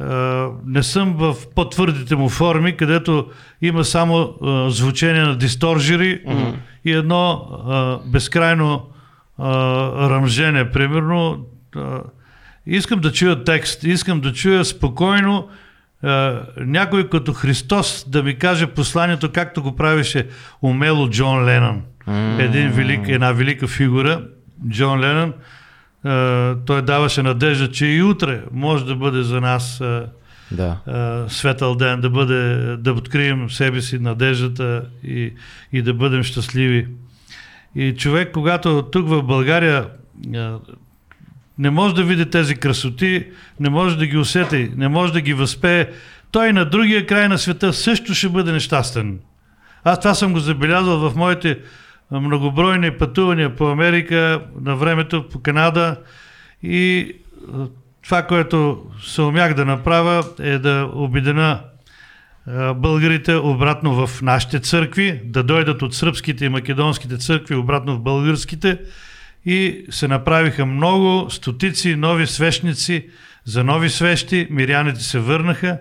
А, не съм в по-твърдите му форми, където има само а, звучение на дисторжери и едно а, безкрайно а, ръмжене, примерно. Искам да чуя текст, искам да чуя спокойно а, някой като Христос да ми каже посланието, както го правеше умело Джон Ленън. Един велик, една велика фигура, Джон Ленън. А, той даваше надежда, че и утре може да бъде за нас а, Да. а, светъл ден, да, бъде, да открием себе си надеждата и, и да бъдем щастливи. И човек, когато тук в България не може да види тези красоти, не може да ги усети, не може да ги възпее, той на другия край на света също ще бъде нещастен. Аз това съм го забелязал в моите многобройни пътувания по Америка, на времето по Канада. И това, което се умях да направя е да обедина българите обратно в нашите църкви, да дойдат от сръбските и македонските църкви обратно в българските и се направиха много стотици нови свещници за нови свещи, миряните се върнаха,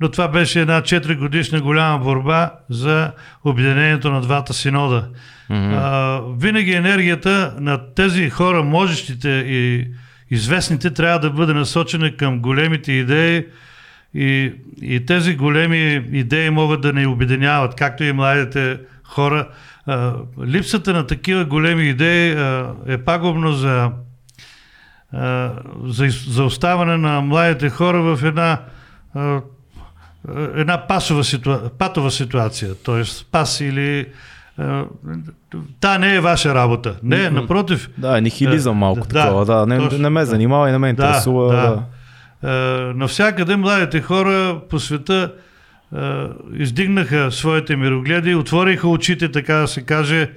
но това беше една 4 годишна голяма борба за обединението на двата синода. Mm-hmm. А, винаги енергията на тези хора, можещите и известните, трябва да бъде насочена към големите идеи и, и тези големи идеи могат да ни обединяват, както и младите хора. Липсата на такива големи идеи е пагубно за, за, за оставане на младите хора в една една пасова ситуа... патова ситуация, т.е. пас или та не е ваша работа. Не, напротив. Да, нихилизъм малко Да, такова. Да, не, точно, не ме да. занимава и не ме интересува. Да, Е, навсякъде младите хора по света е, издигнаха своите мирогледи, отвориха очите, така да се каже, е,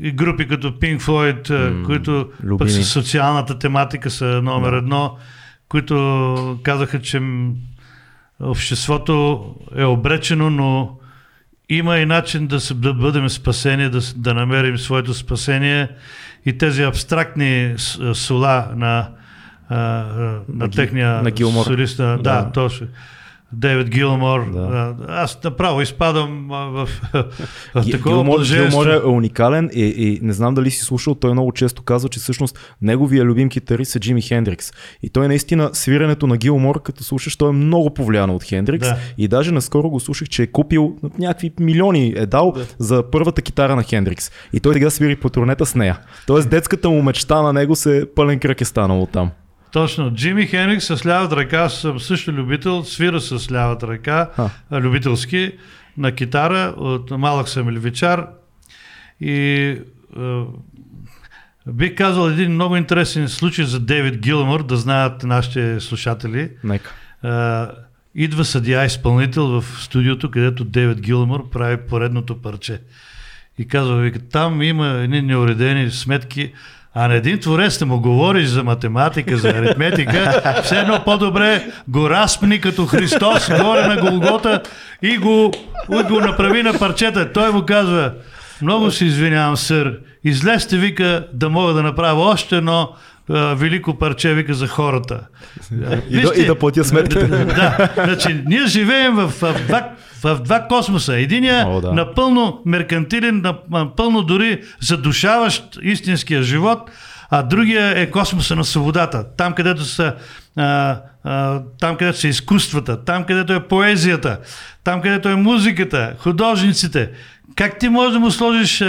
и групи като Pink Floyd, е, които пък с социалната тематика са номер едно, които казаха, че обществото е обречено, но има и начин да, се, да бъдем спасени, да, да намерим своето спасение и тези абстрактни сола на, на, Ги- техния на солист, да, да, Да. точно. Дейвид Гилмор. Да. Да. Аз направо изпадам в, в такова Гилмор. Гилмор е уникален и, и не знам дали си слушал, той много често казва, че всъщност неговия любим китарист е Джими Хендрикс. И той наистина свирането на Гилмор, като слушаш, той е много повлиян от Хендрикс. Да. И даже наскоро го слушах, че е купил някакви милиони е дал за първата китара на Хендрикс. И той сега свири по турнета с нея. Тоест детската му мечта на него се пълен кръг е станал там. Точно. Джими Хенрик с лявата ръка, аз съм също любител, свира с лявата ръка, А. а. любителски, на китара, от малък съм левичар. И е, бих казал един много интересен случай за Дейвид Гилмор, да знаят нашите слушатели. Нека. А, идва съдия изпълнител в студиото, където Дейвид Гилмор прави поредното парче. И казва, вика, там има едни неуредени сметки, а на един творец да му говориш за математика, за аритметика, все едно по-добре го разпни като Христос горе на Голгота и го, го направи на парчета. Той му казва, много се извинявам, сър, излезте, вика, да мога да направя още едно велико парче, вика, за хората. И да, и да платя сметките. да, значи ние живеем в, в, два, в два космоса. Единия О, да. напълно меркантилен, нап- напълно дори задушаващ истинския живот, а другия е космоса на свободата. Там, където са а, а, там, където са изкуствата, там, където е поезията, там, където е музиката, художниците. Как ти можеш да му сложиш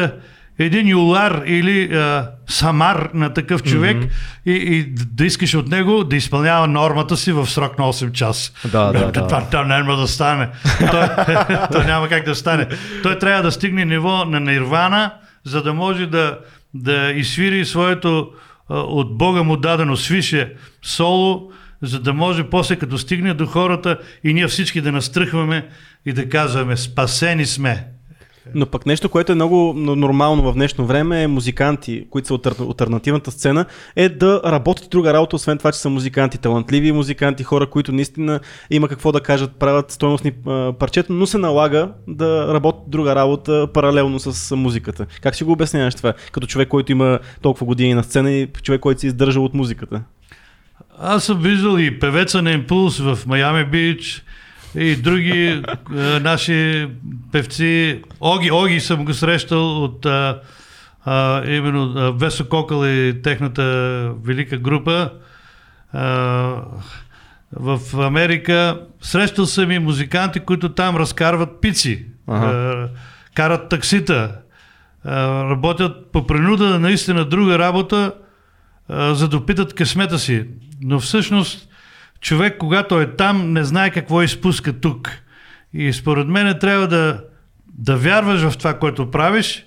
един юлар или а, самар на такъв човек mm-hmm. и, и да искаш от него да изпълнява нормата си в срок на 8 часа. Да, да, да. Това, това няма да стане. Той, той няма как да стане. Той трябва да стигне ниво на нирвана, за да може да, да изсвири своето а, от Бога му дадено свише соло, за да може после като стигне до хората и ние всички да настръхваме и да казваме спасени сме. Но пък нещо, което е много нормално в днешно време е музиканти, които са от альтернативната сцена, е да работят друга работа, освен това, че са музиканти, талантливи музиканти, хора, които наистина има какво да кажат, правят стойностни парчета, но се налага да работят друга работа паралелно с музиката. Как си го обясняваш това? Като човек, който има толкова години на сцена и човек, който се издържа от музиката. Аз съм виждал и певеца на Импулс в Майами Бич, и други а, наши певци. Оги, Оги съм го срещал от а, а, именно а, Весо Кокъл и техната велика група. А, в Америка срещал съм и музиканти, които там разкарват пици, ага. а, карат таксита, а, работят по принуда наистина друга работа, а, за да опитат късмета си. Но всъщност човек, когато е там, не знае какво изпуска тук. И според мен трябва да, да вярваш в това, което правиш.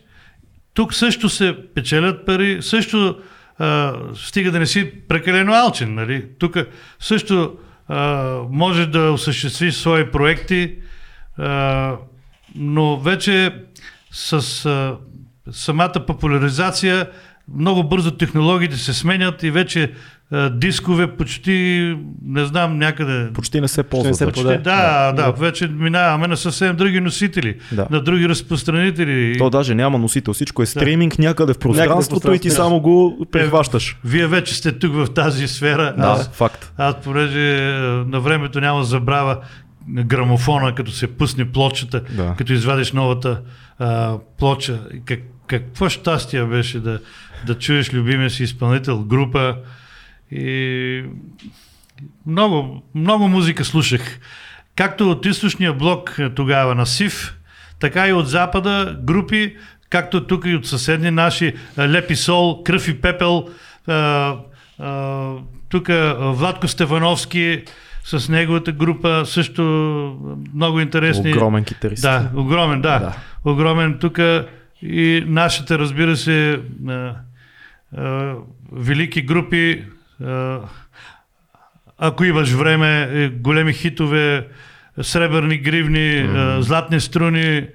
Тук също се печелят пари, също а, стига да не си прекалено алчен. Нали? Тук също а, може да осъществиш свои проекти, а, но вече с а, самата популяризация много бързо технологиите се сменят и вече а, дискове почти, не знам, някъде... Почти не се ползват. Почти, да, да, да, вече минаваме на съвсем други носители, да. на други разпространители. То даже няма носител, всичко е стриминг да. някъде в пространството някъде и ти само го прихващаш. Е, вие вече сте тук в тази сфера. Да, аз, факт. Аз, понеже на времето няма забрава грамофона, като се пусне плочата, да. като извадиш новата а, плоча. Как, какво щастие беше да, да чуеш любимия си изпълнител, група и много, много музика слушах. Както от източния блок е, тогава на СИФ, така и от запада групи, както тук и от съседни наши е, Лепи Сол, Кръв и Пепел, а, а, тук Владко Стефановски с неговата група също много интересни. Огромен китарист. Да, огромен, да. да. Огромен тук и нашите, разбира се, а, а, велики групи, а, ако имаш време, е, големи хитове, сребърни гривни, mm-hmm. златни струни.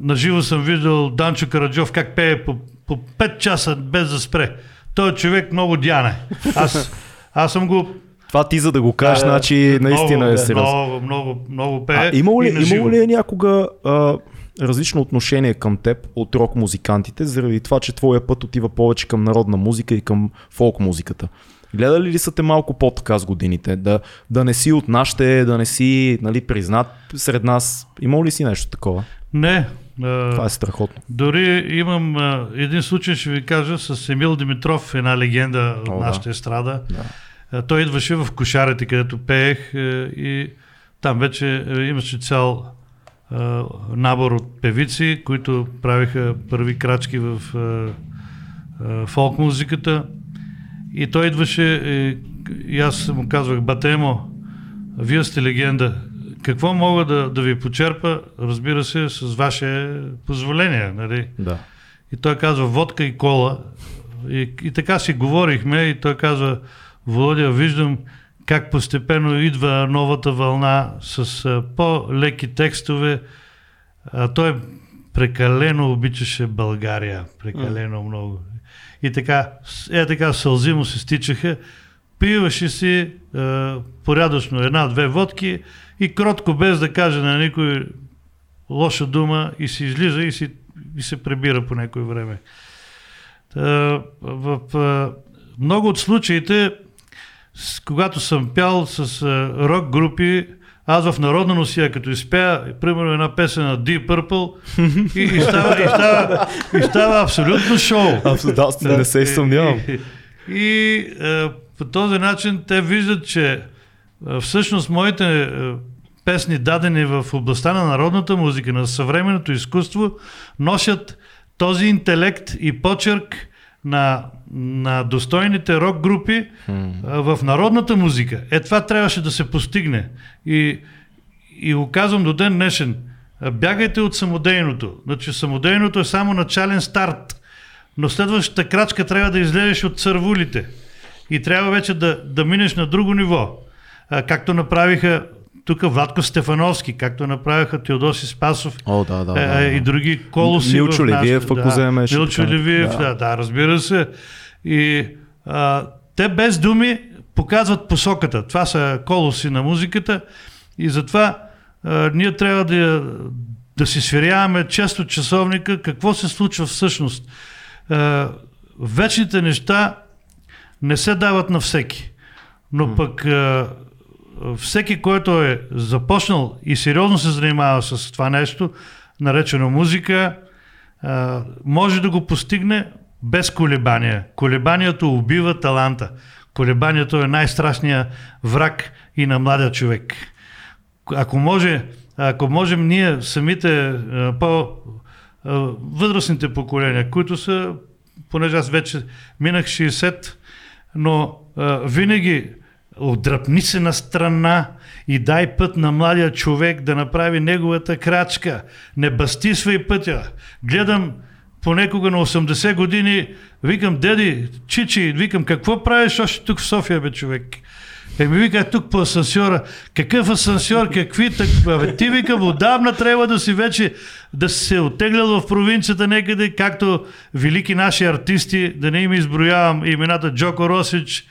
Наживо съм виждал Данчо Караджов как пее по, по 5 часа без да спре. Той е човек много дяне. Аз, аз съм го това ти за да го кажеш, а, значи наистина много, е сериозно. Много, много, много пее. А, имало ли, имало ли е някога а, различно отношение към теб от рок музикантите, заради това, че твоя път отива повече към народна музика и към фолк музиката. Гледали ли са те малко по-така с годините? Да, да не си от нашите, да не си нали, признат сред нас? Има ли си нещо такова? Не. Това е страхотно. Дори имам един случай, ще ви кажа, с Емил Димитров, една легенда от нашата да. естрада. Да. Той идваше в кошарите, където пеех а, и там вече а, имаше цял набор от певици, които правиха първи крачки в фолк музиката. И той идваше и, и аз му казвах, Батемо, вие сте легенда. Какво мога да, да ви почерпа, разбира се, с ваше позволение. Нали? Да. И той казва водка и кола. И, и така си говорихме и той казва, Володя, виждам как постепенно идва новата вълна с по-леки текстове. А, той прекалено обичаше България, прекалено mm. много. И така, е така сълзи му се стичаха, пиваше си а, порядъчно една-две водки и кротко, без да каже на никой лоша дума и си излиза и, си, и се прибира по някое време. Та, в, в много от случаите с, когато съм пял с а, рок групи, аз в народна носия, като изпея, примерно една песен на Deep Purple, и, и, става, и, става, и става абсолютно шоу. Абсолютно, да, не се съмнявам. И, и, и по този начин те виждат, че всъщност моите песни, дадени в областта на народната музика, на съвременното изкуство, носят този интелект и почерк на, на достойните рок групи hmm. в народната музика. Е, това трябваше да се постигне. И, и го казвам до ден днешен. бягайте от самодейното. Значи самодейното е само начален старт, но следващата крачка трябва да излезеш от цървулите и трябва вече да, да минеш на друго ниво. А, както направиха тук Владко Стефановски, както направиха Теодоси Спасов О, да, да, е, да, е, и други колоси. Милчо Левиев, ако да, вземеш, Милчо. Левиев, Да. да. да, разбира се. И а, те без думи показват посоката. Това са колоси на музиката и затова а, ние трябва да, да си сверяваме често часовника какво се случва всъщност. А, вечните неща не се дават на всеки. Но пък а, всеки, който е започнал и сериозно се занимава с това нещо, наречено музика, може да го постигне без колебания. Колебанието убива таланта. Колебанието е най-страшният враг и на младия човек. Ако може, ако можем ние самите а, по а, възрастните поколения, които са, понеже аз вече минах 60, но винаги отдръпни се на страна и дай път на младия човек да направи неговата крачка. Не бастисвай пътя. Гледам понекога на 80 години, викам, деди, чичи, викам, какво правиш още тук в София, бе, човек? Еми вика тук по асансьора. Какъв асансьор, какви так... Бе, ти вика, отдавна трябва да си вече да си се оттеглял в провинцията някъде, както велики наши артисти, да не им изброявам имената Джоко Росич,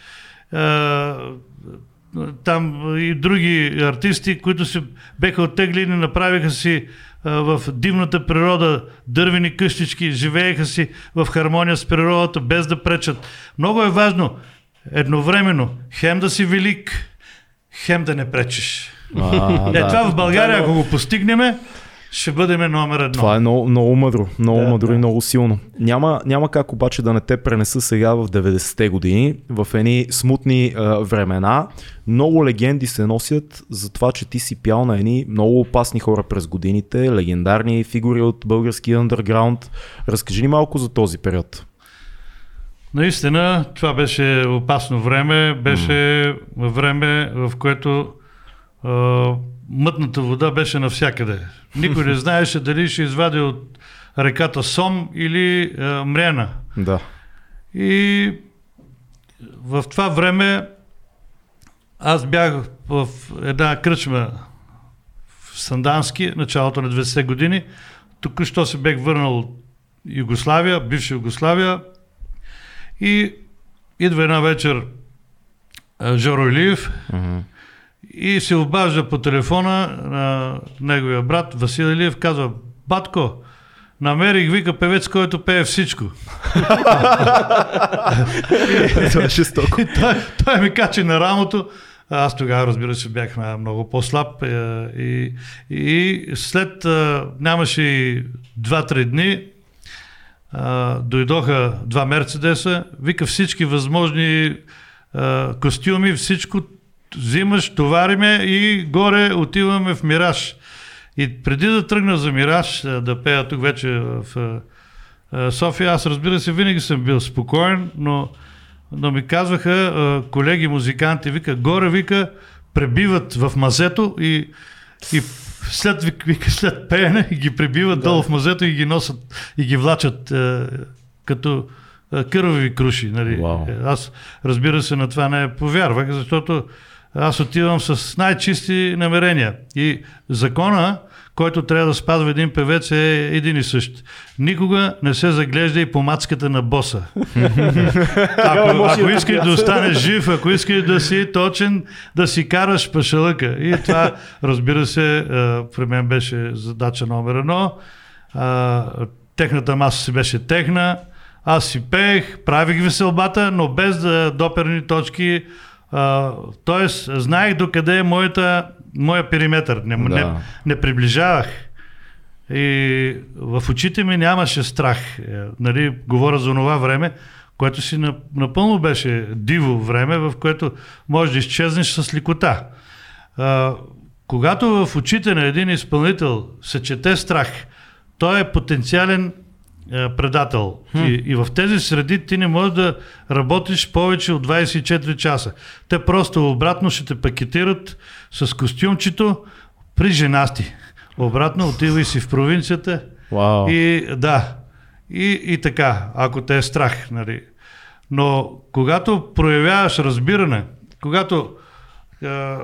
там и други артисти, които се беха оттеглени, направиха си в дивната природа дървени къщички, живееха си в хармония с природата, без да пречат. Много е важно едновременно хем да си велик, хем да не пречиш. А, Е, да. това в България, ако го постигнем, ще бъдем номер едно. Това е много, много мъдро, много Да, мъдро да. и много силно. Няма, няма как обаче да не те пренеса сега в 90-те години, в едни смутни а, времена. Много легенди се носят за това, че ти си пял на едни много опасни хора през годините, легендарни фигури от българския underground. Разкажи ни малко за този период. Наистина, това беше опасно време. Беше време, в което а, мътната вода беше навсякъде. Никой не знаеше дали ще извади от реката Сом или а, Мрена. Да. И в това време аз бях в една кръчма в Сандански, началото на 90-те години. Тук що се бех върнал от Югославия, бивша Югославия. И идва една вечер а, Жоро Илиев Мгм. И се обажда по телефона на неговия брат Васил Илиев, казва, батко, намерих, вика, певец, който пее всичко. Това е жестоко. Той, той ми качи на рамото. Аз тогава, разбира се, бях много по-слаб е, и, и след, а, нямаше и 2-3 дни, а, дойдоха два Мерцедеса, вика всички възможни костюми, всичко взимаш, товариме и горе отиваме в Мираж. И преди да тръгна за Мираж, да пея тук вече в София, аз разбира се, винаги съм бил спокоен, но но ми казваха колеги музиканти, вика, горе, вика, пребиват в мазето и, и след, вик- вика, след пеене ги прибиват да. долу в мазето и ги носят и ги влачат а, като кървави круши. Нали. Вау. Е, Аз разбира се на това не повярвах, защото аз отивам с най-чисти намерения. И закона, който трябва да спазва един певец е един и същ. Никога не се заглежда и по мацката на боса. Ако, ако искаш да останеш жив, ако искаш да си точен, да си караш пашалъка. И това, разбира се, а, при мен беше задача номер едно. Техната маса си беше техна. Аз си пеех, правих веселбата, но без да доперни точки. А, тоест, знаех докъде е моята, моя периметър. Не, не, Да. не приближавах. И в очите ми нямаше страх. Е, Нали, говоря за това време, което си на- напълно беше диво време, в което можеш да изчезнеш с ликота. А, когато в очите на един изпълнител се чете страх, той е потенциален е, предател. И, и в тези среди ти не можеш да работиш повече от 24 часа. Те просто обратно ще те пакетират с костюмчето при женасти. обратно, отивай си в провинцията Вау. и да, и, и така, ако те е страх, нали. Но когато проявяваш разбиране, когато е,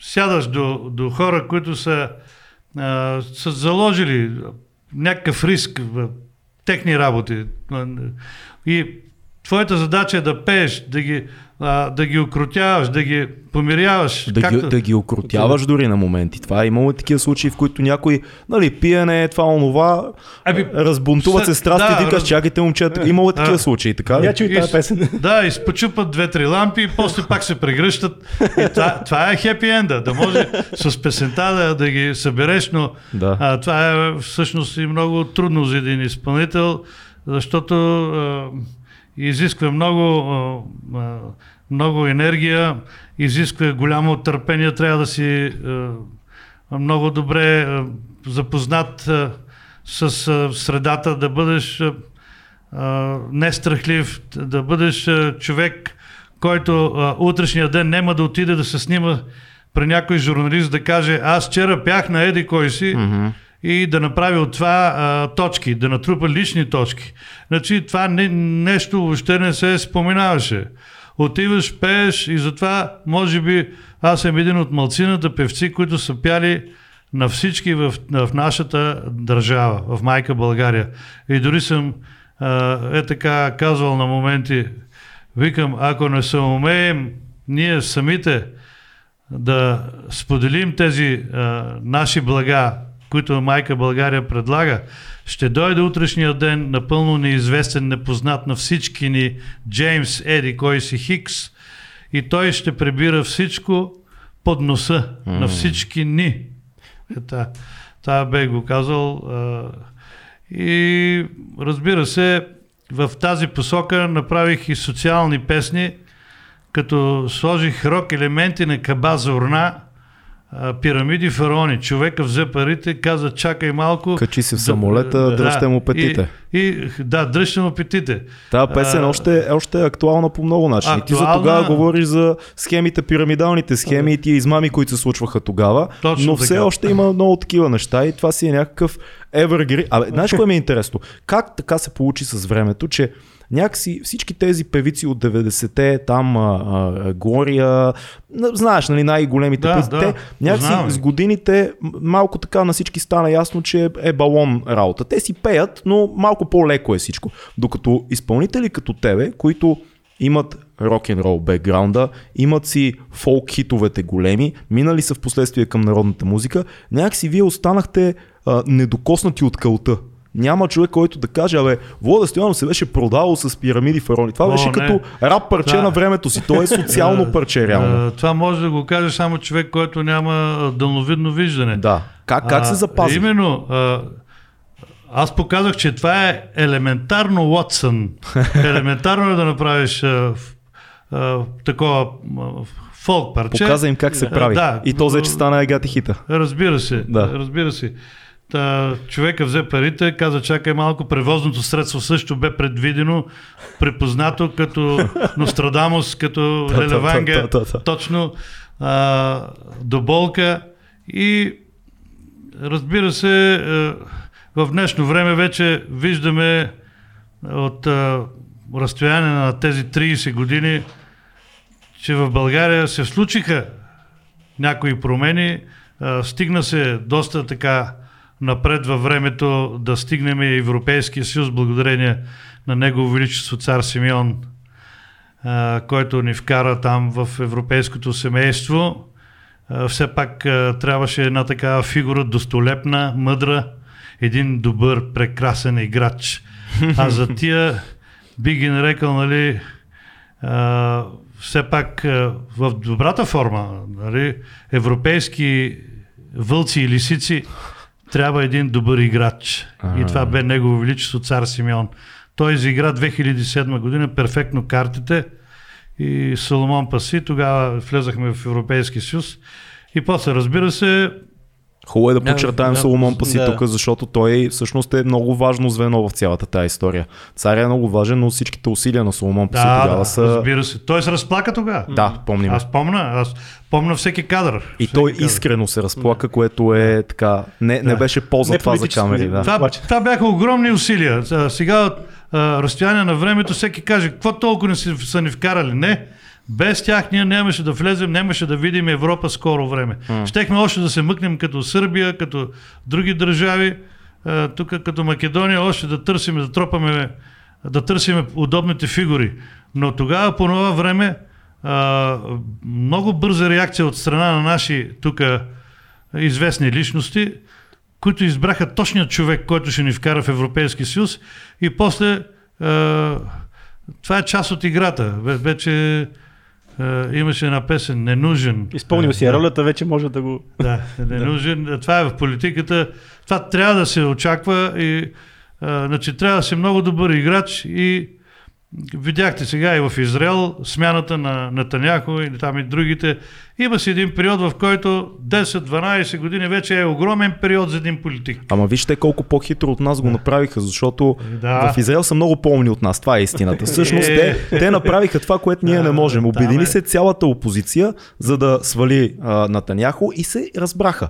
сядаш до, до хора, които са, е, са заложили някакъв риск техни работи. И твоята задача е да пееш, да ги, а, да ги окрутяваш, да ги помиряваш. Да, както... ги, да ги окрутяваш дори на моменти. Това е имало такива случаи, в които някой, нали, пиене, това, онова, Ами, разбунтуват се страсти да, и викаш, раз- чакайте момчета, имало такива А. случаи, така ли? Я чуй И тази песен. Да, изпочупат две-три лампи и после пак се прегръщат. И това, това е хепи енда, да може с песента да, да ги събереш, но Да. а, това е всъщност и много трудно за един изпълнител, защото а, изисква много, много енергия, изисква голямо търпение, трябва да си много добре запознат с средата, да бъдеш нестрахлив, да бъдеш човек, който утрешния ден няма да отиде да се снима при някой журналист да каже аз вчера пях на еди кой си Мгм. И да направи от това а, точки, да натрупа лични точки. Значи това не, нещо въобще не се споменаваше. Отиваш, пееш и затова може би аз съм един от малцината певци, които са пяли на всички в, в нашата държава, в майка България. И дори съм а, е така казвал на моменти, викам, ако не се умеем ние самите да споделим тези а, наши блага, които майка България предлага, ще дойде утрешния ден напълно неизвестен, непознат на всички ни Джеймс Еди, кой си Хикс, и той ще прибира всичко под носа на всички ни. Е, та, това бе го казал. А, и разбира се, в тази посока направих и социални песни, като сложих рок елементи на кабаза урна, а, пирамиди, фараони. Човека взе парите, каза чакай малко. Качи се в самолета, да, дръжте му петите. И, и, да, дръжте му петите. Тази песен А, още, още е актуална по много начини. Ти за Актуална- тогава говориш за схемите, пирамидалните схеми и тия измами, които се случваха тогава, Точно но все така. още има много такива неща и това си е някакъв evergreen. Абе, знаеш кое ми е интересно? Как така се получи с времето, че някакси всички тези певици от 90-те, там а, а, Глория, знаеш, нали, най-големите Да, певици, да, те някакси познаваме. с годините малко така на всички стана ясно, че е балон работа. Те си пеят, но малко по-леко е всичко. Докато изпълнители като тебе, които имат рок-н-рол бекграунда, имат си фолк хитовете големи, минали са в последствие към народната музика, някакси вие останахте а, недокоснати от кълта. Няма човек, който да каже, абе, Влада Стоянов се беше продавал с пирамиди фарони. Това О, беше не. като рап парче Да. на времето си. То е социално парче, реално. А, това може да го каже само човек, който няма дълновидно виждане. Да. Как, как се запази? Именно. А, аз показах, че това е елементарно, Уотсън. елементарно е да направиш а, а, такова а, фолк парче. Показа им как се прави. да. И то взе, че стана Егати хита. Разбира се, Да. разбира се. Та, човека взе парите, каза чакай малко, превозното средство също бе предвидено, препознато като Нострадамус, като Лелеванга, точно а, до болка. И разбира се, а, в днешно време вече виждаме от а, разстояние на тези 30 години, че в България се случиха някои промени, а, стигна се доста така напред във времето да стигнем Европейския съюз благодарение на Негово Величество цар Симеон, който ни вкара там в европейското семейство. Все пак трябваше една такава фигура достолепна, мъдра, един добър, прекрасен играч. А за тия би ги нарекал, нали, все пак в добрата форма, нали, европейски вълци и лисици, трябва един добър играч. И това бе Негово Величество цар Симеон. Той изигра 2007 година перфектно картите и Соломон Паси, тогава влезахме в Европейски съюз. И после, разбира се, Хубаво е да подчертаем да, Соломон Паси да. тук, защото той всъщност е много важно звено в цялата тази история. Царя е много важен, но всичките усилия на Соломон Паси Да, тогава да, са... разбира се. Той се разплака тогава. Да, помним. Аз помня, аз помня всеки кадър. И всеки той кадър. искрено се разплака, което е така... Не, не Да. беше полза Не това за камери. Да. Това, това бяха огромни усилия. Сега от разстояние на времето всеки каже, какво толкова не са ни вкарали? Не. Без тях ние нямаше да влезем, нямаше да видим Европа скоро време. Щехме още да се мъкнем като Сърбия, като други държави, а, тук като Македония, още да търсим, да тропаме, да търсим удобните фигури. Но тогава по това време а, много бърза реакция от страна на наши тук известни личности, които избраха точния човек, който ще ни вкара в Европейски съюз и после е, това е част от играта. Ве- Вече е, имаше една песен Ненужен. Изпълнил си Е, е да. ролята, вече може да го... Да, ненужен. Това е в политиката. Това трябва да се очаква и а, значи, трябва да си много добър играч и видяхте сега и в Израел смяната на Натаняхо и там и другите. Има си един период, в който 10-12 години вече е огромен период за един политик. Ама вижте колко по-хитро от нас го направиха, защото Да. в Израел са много по-умни от нас. Това е истината. Всъщност те, те направиха това, което ние не можем. Да, Обедини бе. се цялата опозиция, за да свали а, Натаняхо и се разбраха.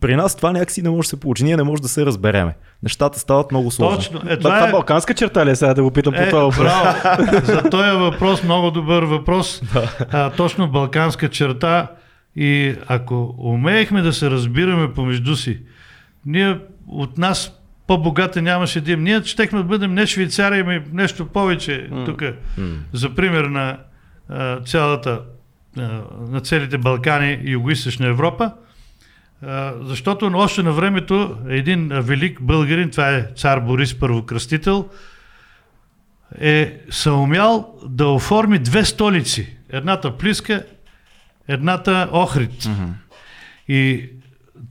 При нас това някакси не може да се получи. Ние не може да се разбереме. Нещата стават много сложни. Точно. Е, Това, това това е... балканска черта ли е сега да го питам по Е, това въпрос? браво. За този въпрос, много добър въпрос. а, точно балканска черта. И ако умеехме да се разбираме помежду си, ние от нас по-богата нямаше да имаме. Ние щехме да бъдем не Швейцария, ами нещо повече тук. За пример на а, цялата, а, на целите Балкани и Юго-Источна Европа. Защото още на времето един велик българин, това е цар Борис Първокръстител, е съумял да оформи две столици. Едната Плиска, едната Охрид. И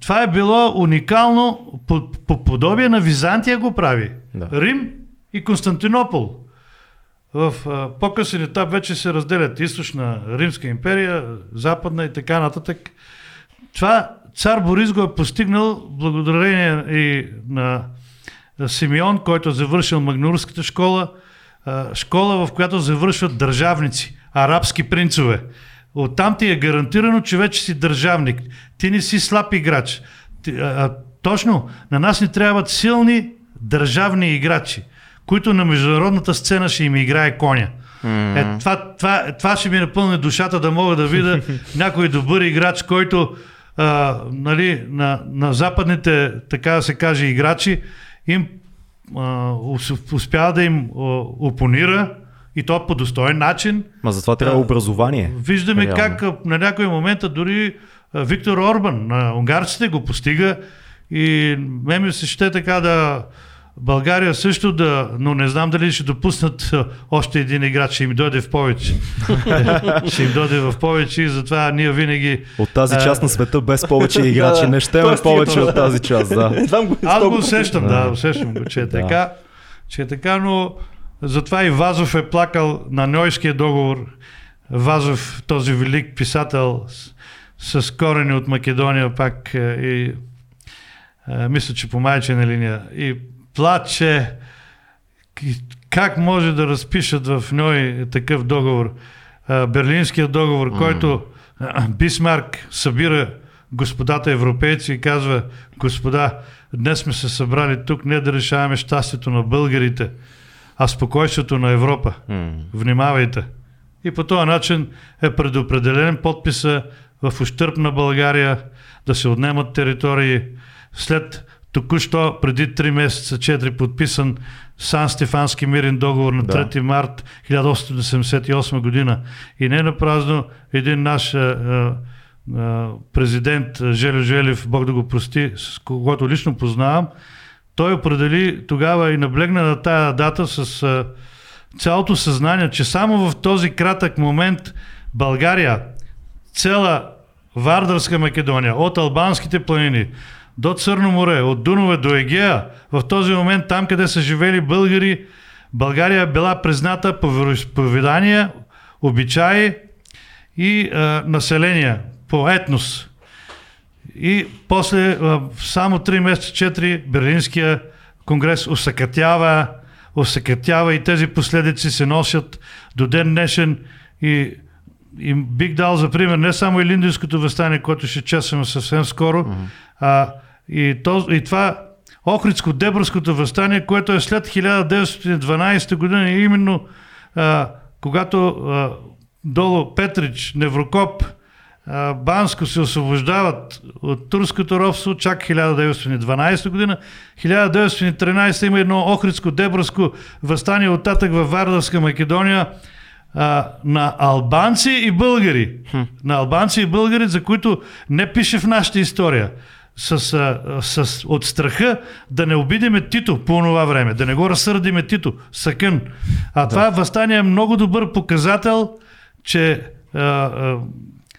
това е било уникално, по, по подобие на Византия го прави. Да. Рим и Константинопол. В а, по-късен етап вече се разделят източна Римска империя, западна и така нататък. Това цар Борис го е постигнал благодарение и на Симеон, който е завършил Магнурската школа, школа, в която завършват държавници, арабски принцове. Оттам ти е гарантирано, че вече си държавник. Ти не си слаб играч. Ти, а, точно, на нас ни трябват силни държавни играчи, които на международната сцена ще им играе коня. Е, това, това, това ще ми напълни душата да мога да видя някой добър играч, който а, нали, на, на западните, така да се каже, играчи им а, ус- успява да им а, опонира и то по достоен начин. Ма затова трябва Да. образование. Виждаме Реално. как а, на някой момента дори а, Виктор Орбан на унгарците го постига и мен ми се ще така да България също да, но не знам дали ще допуснат а, още един играч, ще им дойде в повече. ще им дойде в повече и затова ние винаги От тази А, част на света без повече играчи да, не ще Това ме стига повече от тази част. Да. Аз го усещам, да, усещам го, че е така, че е така, но затова и Вазов е плакал на Нойския договор. Вазов, този велик писател с, с корени от Македония, пак е, и е, мисля, че по майчина линия. И плаче как може да разпишат в Ной такъв договор. Берлинския договор, който е, Бисмарк събира господата европейци и казва, господа, днес сме се събрали тук не да решаваме щастието на българите, а спокойствието на Европа. Внимавайте. И по този начин е предопределен подписа в ущърп на България да се отнемат територии след току-що преди 3 месеца 4 подписан Сан Стефански мирен договор на Да. 3 март 1878 година. И не на празно един наш а, а, президент Желю Желев, Бог да го прости, с когото лично познавам, той определи тогава и наблегна на тая дата с а, цялото съзнание, че само в този кратък момент България, цяла Вардарска Македония, от Албанските планини до Църно море, от Дунове до Егея, в този момент там, къде са живели българи, България е била призната по вероисповедания, обичаи и а, население, по етнос. И после, а, само 3 месеца, 4, Берлинския конгрес усъкътява, усъкътява и тези последици се носят до ден днешен и, и бих дал за пример не само и Линдинското възстание, което ще чесваме съвсем скоро, mm-hmm. а и, то, и това Охридско-Дебърското възстание, което е след 1912 година, именно а, когато а, долу Петрич, Неврокоп, а, Банско се освобождават от турското робство чак 1912 година. 1913 има едно Охридско-Дебърско възстание оттатък във Вардавска Македония а, на албанци и българи. Хм. На албанци и българи, за които не пише в нашата история с, с, от страха да не обидиме Тито по това време, да не го разсърдиме Тито, Съкън. А да. това възстание е много добър показател, че а, а,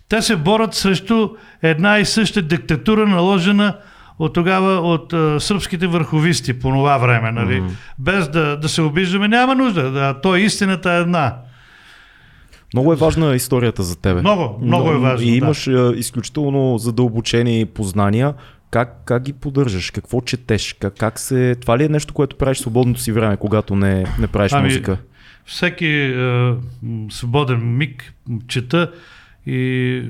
те се борят срещу една и съща диктатура, наложена от тогава от а, сръбските върховисти по това време. Нали? Mm-hmm. Без да, да се обиждаме, няма нужда. Да, то истината е една. Много е важна историята за тебе. Много, много е важно. И имаш да. изключително задълбочени познания. Как, как ги поддържаш? Какво четеш? Как, как се... Това ли е нещо, което правиш свободното си време, когато не, не правиш ами, музика? Всеки е, свободен миг чета и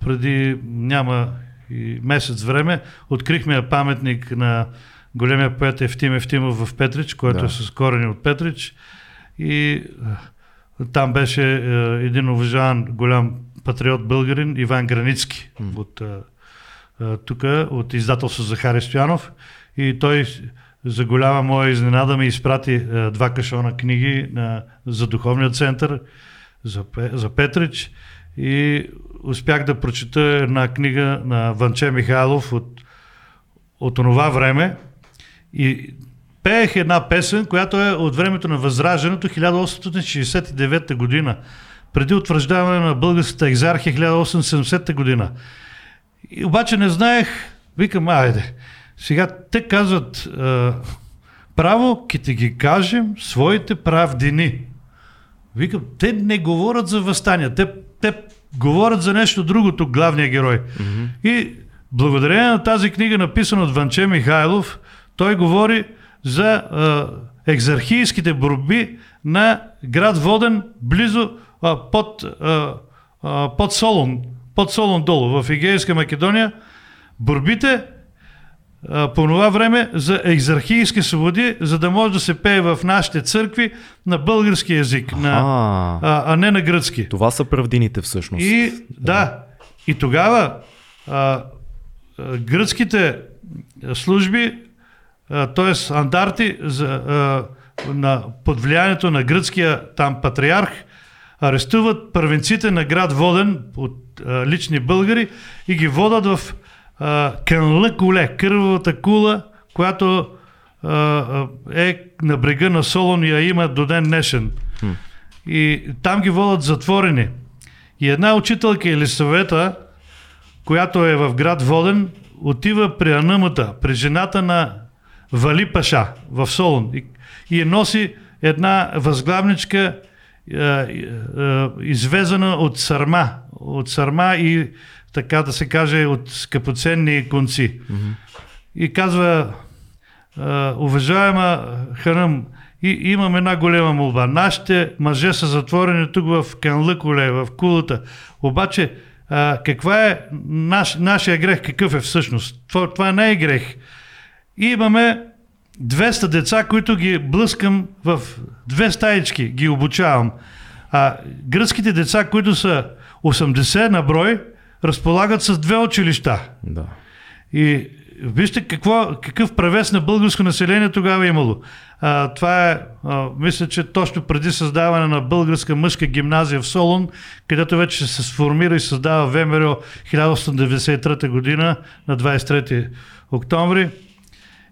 преди няма и месец време открихме паметник на големия поет Ефтим Ефтимов в Петрич, който да. е с корени от Петрич. И там беше е, един уважаван голям патриот българин Иван Границки mm. от е, е, тук, от издателство Захари Стоянов. И той за голяма моя изненада ми изпрати е, два кашона книги на, за духовния център за, за Петрич и успях да прочета една книга на Ванче Михайлов от, от това време и пеех една песен, която е от времето на Възраждането 1869 година, преди утвърждаване на българската екзархия 1870 година. И обаче не знаех, викам, айде, сега те казват, право, ки ти ги кажем своите правдини. Викам, те не говорят за възстания, те, те говорят за нещо другото, главния герой. Mm-hmm. И благодарение на тази книга, написана от Ванче Михайлов, той говори за а, екзархийските борби на град Воден, близо а, под, а, а, под Солун, под Солун долу, в Егейска Македония. Борбите а, по това време за екзархийски свободи, за да може да се пее в нашите църкви на български язик, на, а, а не на гръцки. Това са правдините всъщност. И да, и тогава а, гръцките служби т.е. андарти за, а, на, под влиянието на гръцкия там патриарх, арестуват първенците на град Воден от а, лични българи и ги водат в Канла Куле, кървавата кула, която а, е на брега на Солон и я има до ден днешен. Хм. И там ги водят затворени. И една учителка или съвета, която е в град Воден, отива при Анъмата, при жената на Вали Паша в Солун и, и носи една възглавничка е, е, извезена от сарма, от сарма и така да се каже от скъпоценни конци. Mm-hmm. И казва, е, уважаема Ханам, и имам една голема молба. Нашите мъже са затворени тук в Канлъколе, в кулата. Обаче, а, каква е наш, нашия грех? Какъв е всъщност? Това, това не е грех. И имаме 200 деца, които ги блъскам в две стаички, ги обучавам. А гръцките деца, които са 80 на брой, разполагат с две училища. Да. И вижте какво, какъв превес на българско население тогава е имало. А, това е, а, мисля, че точно преди създаване на българска мъжка гимназия в Солун, където вече се сформира и създава ВМРО 1893 година на 23 октомври.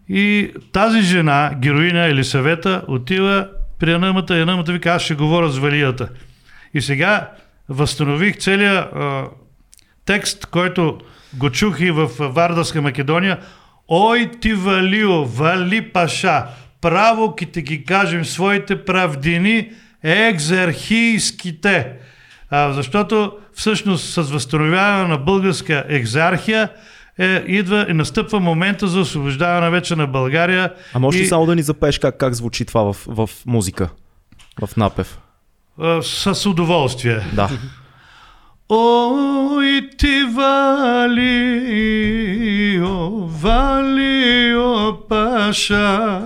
И тази жена, героиня или съвета, отива при Анамата и Анамата вика, аз ще говоря с Валията. И сега възстанових целият а, текст, който го чух и в Вардарска Македония. Ой ти Валио, Вали Паша, право ки ти ги кажем своите правдини, екзархийските. А, защото всъщност с възстановяване на българска екзархия е, идва и настъпва момента за освобождаване вече на България. А можеш ли и, само да ни запееш как, как звучи това в, в музика? В напев. а, с удоволствие. Да. Ой, ти валио, валио, паша,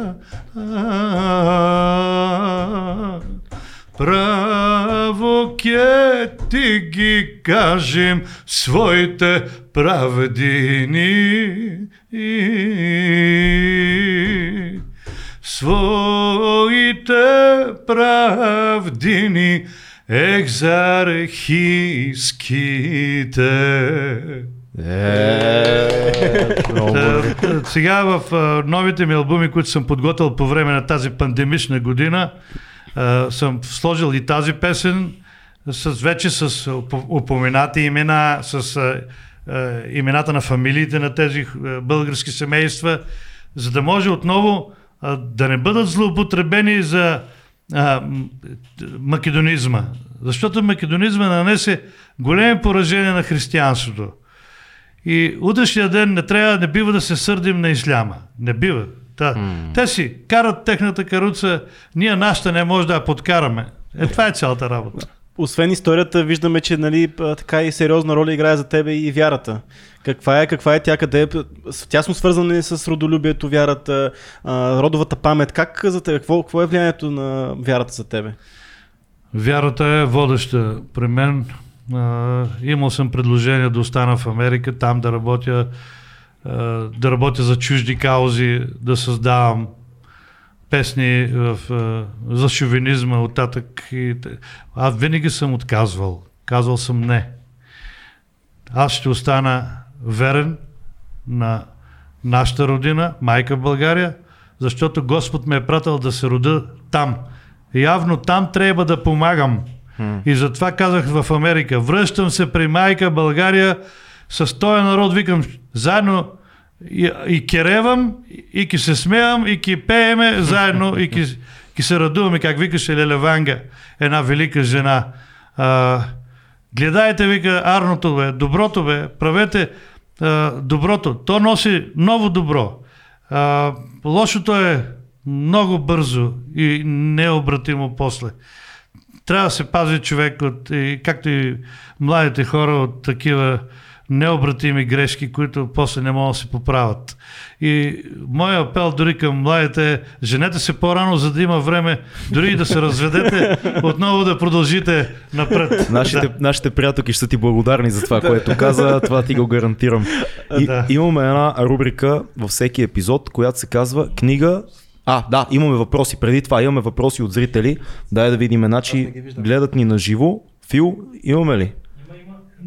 а, право ке ти ги кажем своите праведини. Своите правдини екзархийските. Е, та, Сега в новите ми албуми, които съм подготвил по време на тази пандемична година, съм сложил и тази песен с, вече с упо- упоменати имена, с а, а, имената на фамилиите на тези а, български семейства, за да може отново а, да не бъдат злоупотребени за а, македонизма. Защото македонизма нанесе големи поражения на християнството. И утрешния ден не трябва, не бива да се сърдим на исляма. Не бива. Та, Те си карат техната каруца, ние нашата не може да я подкараме. Е, това е цялата работа. Освен историята, виждаме, че нали, така и сериозна роля играе за тебе и вярата. Каква е, каква е тя, къде е, тясно свързана с родолюбието, вярата, родовата памет? Как за теб, какво, какво е влиянието на вярата за тебе? Вярата е водеща при мен. Имал съм предложение да остана в Америка, там да работя, да работя за чужди каузи, да създавам песни в, а, за шовинизма оттатък. И, аз винаги съм отказвал. Казвал съм не. Аз ще остана верен на нашата родина, майка България, защото Господ ме е пратил да се рода там. Явно там трябва да помагам. И затова казах в Америка, връщам се при майка България, с този народ викам, заедно и, и керевам, и ки се смеям, и ки пееме заедно, и ки, ки се радуваме, как викаше Леле Ванга, една велика жена. А, гледайте, вика, арното бе, доброто бе, правете а, доброто. То носи ново добро. А, лошото е много бързо и необратимо после. Трябва да се пази човек от, и, както и младите хора от такива необратими грешки, които после не могат да се поправят. И моят апел дори към младите е, женете се по-рано, за да има време, дори и да се разведете, отново да продължите напред. Нашите, Да. нашите приятелки ще са ти благодарни за това, което каза. Това ти го гарантирам. И, Да. Имаме една рубрика във всеки епизод, която се казва книга. А, да, имаме въпроси. Преди това имаме въпроси от зрители. Дай да видим, значи гледат ни на живо. Фил, имаме ли?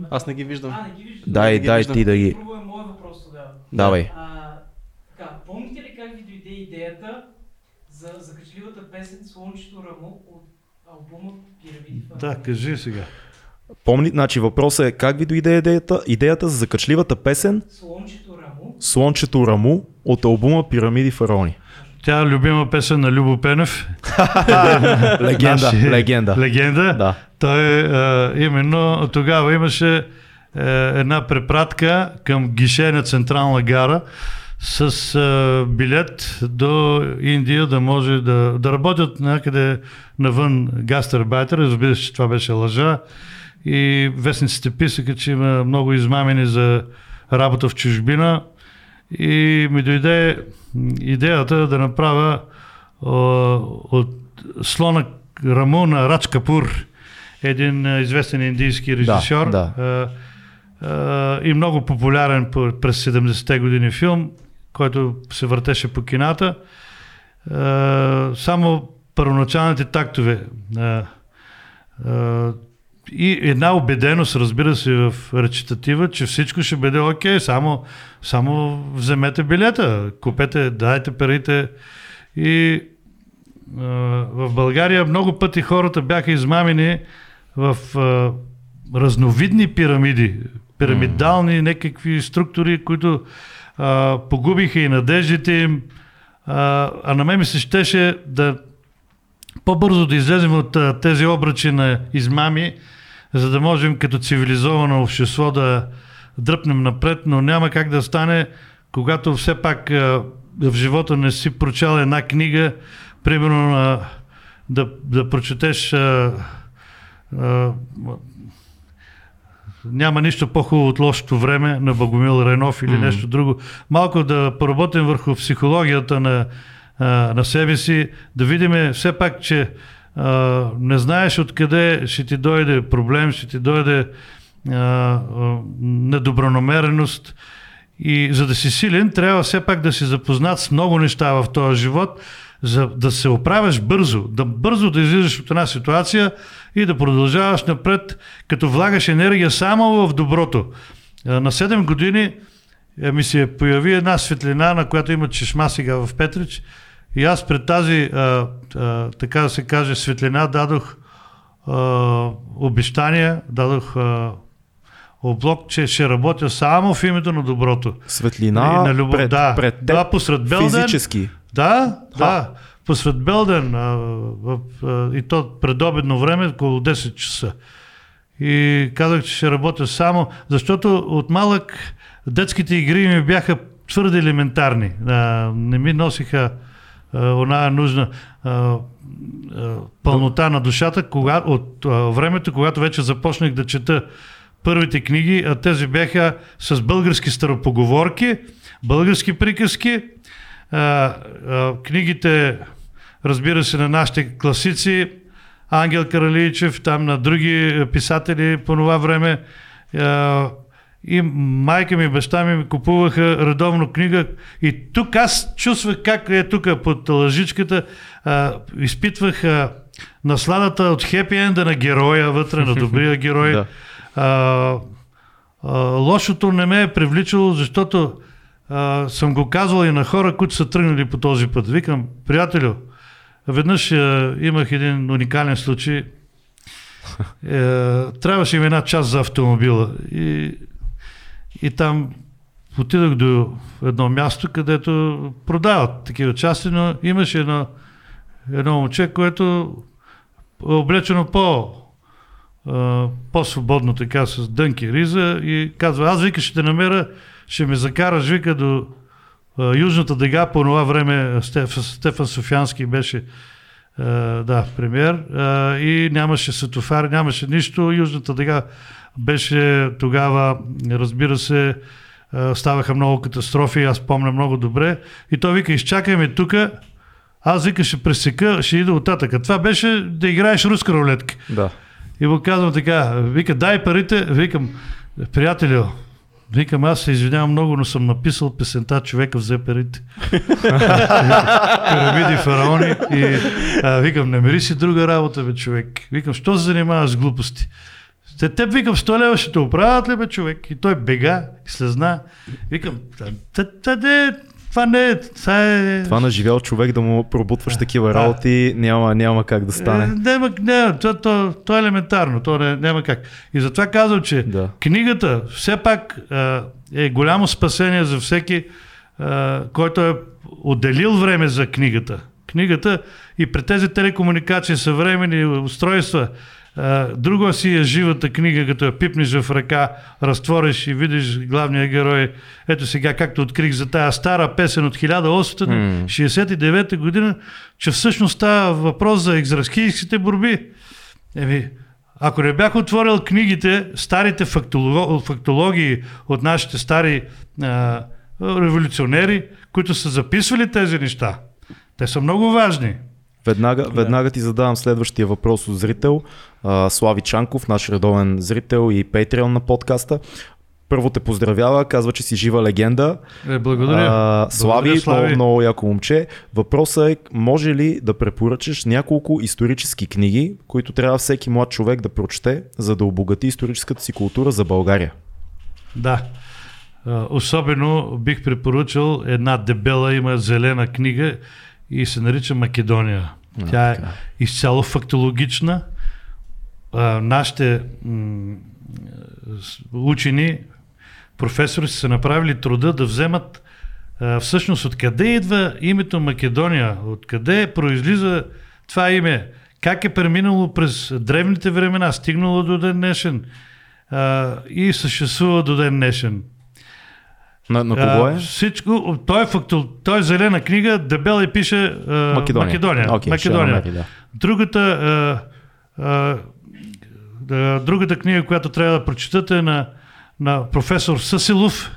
Аз не ги виждам. А, не ги виждам. Дай, не ги дай виждам. ти да ги. Първо е моят въпрос тогава. Давай. А, така, помните ли как ви дойде идеята за закачливата песен Слънчето рамо от албума Пирамиди? Да, кажи сега. Помни, значи въпросът е как ви дойде идеята, идеята за закачливата песен Слънчето рамо. Слънчето Раму от албума Пирамиди фараони. Тя е любима песен на Любо Пенев. Легенда, Наши- легенда. Легенда. Да. Той а, именно тогава имаше е, една препратка към гише на Централна гара с а, билет до Индия да може да, да работят някъде навън гастарбайтери. Разбира се, че това беше лъжа. И вестниците писаха, че има много измамени за работа в чужбина. И ми дойде идеята да направя а, от слона Раму на Рач Капур, един известен индийски режисьор да. а, а, и много популярен по- през 70-те години филм, който се въртеше по кината. А, само първоначалните тактове а, а, и една убеденост, разбира се, в речитатива, че всичко ще бъде окей, само, само вземете билета, купете, дайте парите. И а, в България много пъти хората бяха измамени в а, разновидни пирамиди, пирамидални някакви структури, които а, погубиха и надеждите им, а, а на мен ми се щеше да по-бързо да излезем от а, тези обръчи на измами, за да можем като цивилизовано общество да дръпнем напред, но няма как да стане, когато все пак а, в живота не си прочел една книга, примерно а, да, да прочетеш а, а, няма нищо по-хубаво от лошото време на Богомил Ренов или mm-hmm. нещо друго. Малко да поработим върху психологията на, на себе си, да видим все пак, че а, не знаеш откъде ще ти дойде проблем, ще ти дойде а, а, недобронамереност. И за да си силен, трябва все пак да си запознат с много неща в този живот, за да се оправяш бързо, да бързо да излизаш от една ситуация и да продължаваш напред, като влагаш енергия само в доброто. На 7 години е, ми се появи една светлина, на която има чешма сега в Петрич. И аз пред тази, а, а, така да се каже, светлина дадох а, обещания, дадох а, облог, че ще работя само в името на доброто. Светлина на любов. пред, да, пред теб, да, посред Белден. физически. Да, да. Посред Белден, а, в, а, и то предобедно време, около 10 часа. И казах, че ще работя само, защото от малък детските игри ми бяха твърде елементарни. А, не ми носиха а, она нужна а, а, пълнота на душата кога, от времето, когато вече започнах да чета първите книги, а тези бяха с български старопоговорки, български приказки, книгите, разбира се, на нашите класици, Ангел Караличев, там на други писатели по това време. И майка ми баща ми ми купуваха редовно книга. И тук аз чувствах как е тук под лъжичката. А, изпитвах а, насладата от хепи енда на героя вътре, на добрия герой. Да. а, а, лошото не ме е привличало, защото а, съм го казвал и на хора, които са тръгнали по този път. Викам, приятелю, веднъж а, имах един уникален случай. Е, трябваше ми една част за автомобила. И, и там отидох до едно място, където продават такива части, но имаше едно, едно момче, което е облечено по, по-свободно така с дънки риза и казва, аз вика ще те намеря, ще ме закараш, вика до Южната дега, по това време Стеф, Стефан Софиански беше да, премьер и нямаше светофар, нямаше нищо, Южната дега беше тогава, разбира се, ставаха много катастрофи, аз помня много добре и той вика, изчакай ме тук, аз вика ще пресека, ще ида оттатък. Това беше да играеш руска рулетка. Да. И му казвам така, вика, дай парите, викам, приятелю, викам, аз се извинявам много, но съм написал песента Човека взе парите. Пирамиди, фараони и а, викам, намери си друга работа, бе, човек. Викам, що се занимаваш с глупости? Те теб викам, 100 лева ще те оправят ли, бе, човек? И той бега и слезна. Викам, та, това не е, това е... Това на живял човек да му пробутваш такива работи, няма, няма как да стане. Е, няма, не, то, то, то е елементарно, то не, няма как. И затова казвам, че Да. книгата все пак е голямо спасение за всеки, който е отделил време за книгата. Книгата и при тези телекомуникации, съвремени устройства, друго си е живата книга, като я пипнеш в ръка, разтвориш и видиш главния герой. Ето сега, както открих за тая стара песен от 1869 година, че всъщност става въпрос за екзархийските борби. Еми, ако не бях отворил книгите, старите фактологии от нашите стари а, революционери, които са записвали тези неща, те са много важни. Веднага, веднага ти задавам следващия въпрос от зрител. Слави Чанков, наш редовен зрител и патреон на подкаста. Първо те поздравява, казва, че си жива легенда. Е, благодаря. А, Слави, Благодаря, Слави. Много, много яко момче. Въпросът е, може ли да препоръчаш няколко исторически книги, които трябва всеки млад човек да прочете, за да обогати историческата си култура за България? Да. Особено бих препоръчал една дебела, има зелена книга и се нарича Македония. А, Тя е така. изцяло фактологична. А, нашите м- учени, професори са направили труда да вземат а, всъщност откъде идва името Македония, откъде произлиза това име, как е преминало през древните времена, стигнало до ден днешен а, и съществува до ден днешен. На, на кого е? А, всичко, той е, факту, той е зелена книга, дебел и пише а, Македония. Македония. Я Македония. намери, да. Другата, а, а, другата книга, която трябва да прочитате е на, на професор Съсилов,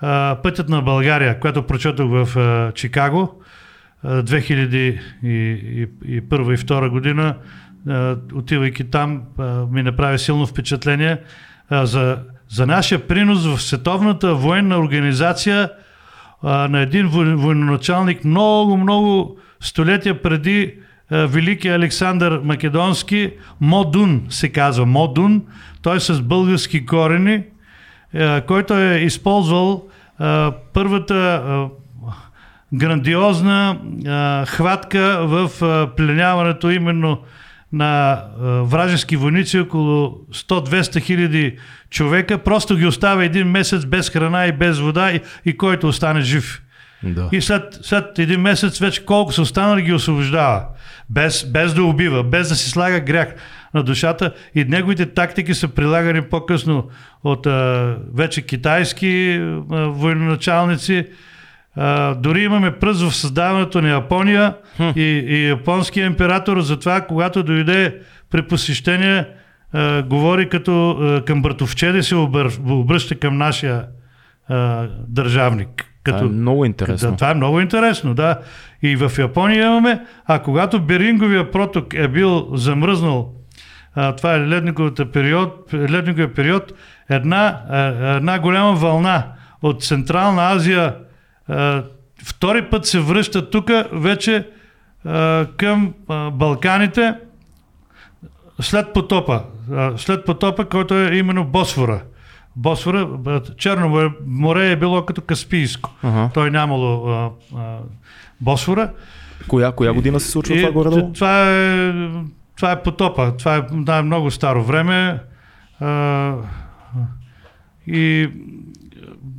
а, Пътят на България, която прочетох в а, Чикаго а, 2001 и 2002 година. А, отивайки там, а, ми направи силно впечатление а, за, за нашия принос в световната военна организация а, на един военачалник много, много столетия преди а, Великия Александър Македонски, Модун се казва, Модун, той е с български корени, а, който е използвал а, първата а, грандиозна а, хватка в а, пленяването именно на вражески войници, около 100-200 хиляди човека, просто ги оставя един месец без храна и без вода и, и който остане жив. Да. И след, след един месец вече колко са останали ги освобождава. Без, без да убива, без да си слага грях на душата. И неговите тактики са прилагани по-късно от а, вече китайски а, военачалници. А, дори имаме пръст в създаването на Япония и, и японския император затова, когато дойде при посещение, а, говори като а, към братовчеди се обър, обръща към нашия а, държавник. Това Като, е много интересно. да, това е много интересно, да. И в Япония имаме, а когато Беринговия проток е бил замръзнал, а, това е ледниковия период, ледниковия период една, а, една голяма вълна от Централна Азия а, втори път се връща тук вече а, към а, Балканите след потопа. А, след потопа, който е именно Босфора. Босфора, Черно море- е било като Каспийско. Ага. Той нямало а, а, Босфора. Коя, коя година се случва И това горе-долу? това е, това е потопа. Това е да, много старо време. А, и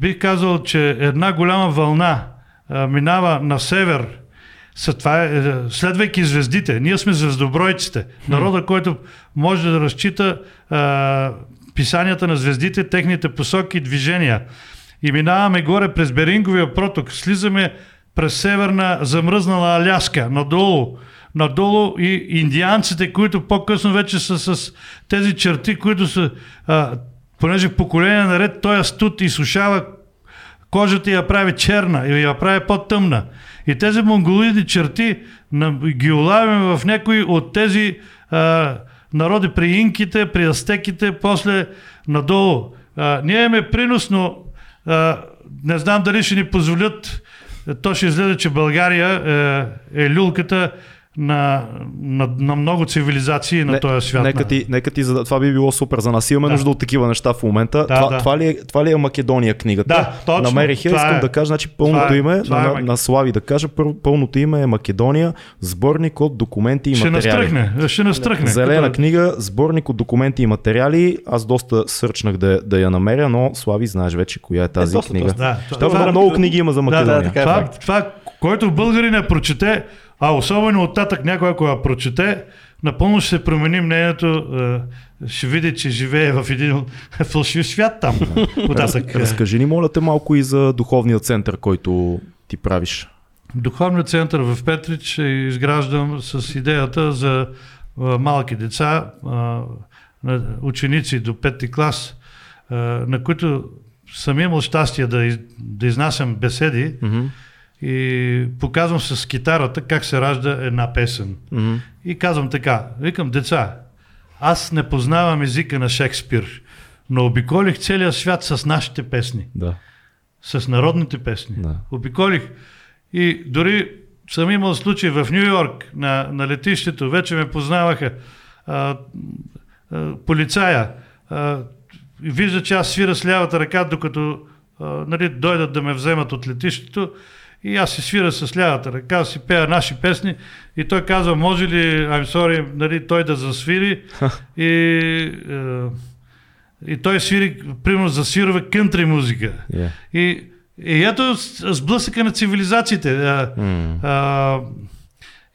бих казал, че една голяма вълна а, минава на север. Това е, е, следвайки звездите, ние сме звездобройците. Народа, който може да разчита а, писанията на звездите, техните посоки и движения. И минаваме горе през Беринговия проток, слизаме през северна замръзнала Аляска, надолу, надолу и индианците, които по-късно вече са с тези черти, които са, а, понеже поколение наред, той студ изсушава кожата я прави черна и я прави по-тъмна. И тези монголоидни черти ги улавяме в някои от тези а, народи при инките, при астеките, после надолу. А, ние имаме принос, но а, не знам дали ще ни позволят. То ще изгледа, че България е, е люлката на, на, на много цивилизации на Не, този свят. Нека ти, нека ти. Това би било супер за нас. Имаме Да. нужда от такива неща в момента. Да, това, да. Това, ли е, това ли е Македония книгата? Да, точно. Намерих я, Това искам е. да кажа, значи пълното Това е. име Това е на, на Слави да кажа, пълното име е Македония, сборник от документи и ще материали. настръхне. Ще настръхне. Зелена Като- книга, сборник от документи и материали. Аз доста сърчнах да, да я намеря, но Слави знаеш вече коя е тази доста, книга. доста. Да, Там това- много, много книги има за Македония. да, така е. това, това, който българин я прочете, а особено оттатък някой, ако я прочете, напълно ще се промени мнението, е, ще види, че живее в един фалшив свят там. Оттатък. е. Разкажи ни, моля те, малко и за духовния център, който ти правиш. Духовният център в Петрич е изграждам с идеята за а, малки деца, ученици до пети клас, на които съм имал щастие да, из, да изнасям беседи Мгм, и показвам с китарата как се ражда една песен. мгм. И казвам така, викам деца, аз не познавам езика на Шекспир, но обиколих целия свят с нашите песни, Да. с народните песни. Да. Обиколих и дори съм имал случай в Нью Йорк на, на летището, вече ме познаваха а, а, полицая. А, вижда, че аз свира с лявата ръка, докато а, нали, дойдат да ме вземат от летището. И аз си свира с лявата ръка, си пея наши песни и той казва, може ли, I'm sorry, нали, той да засвири и, е, и той свири, примерно засвирва кънтри музика. Yeah. И, и ето сблъсъка на цивилизациите. А, М. а,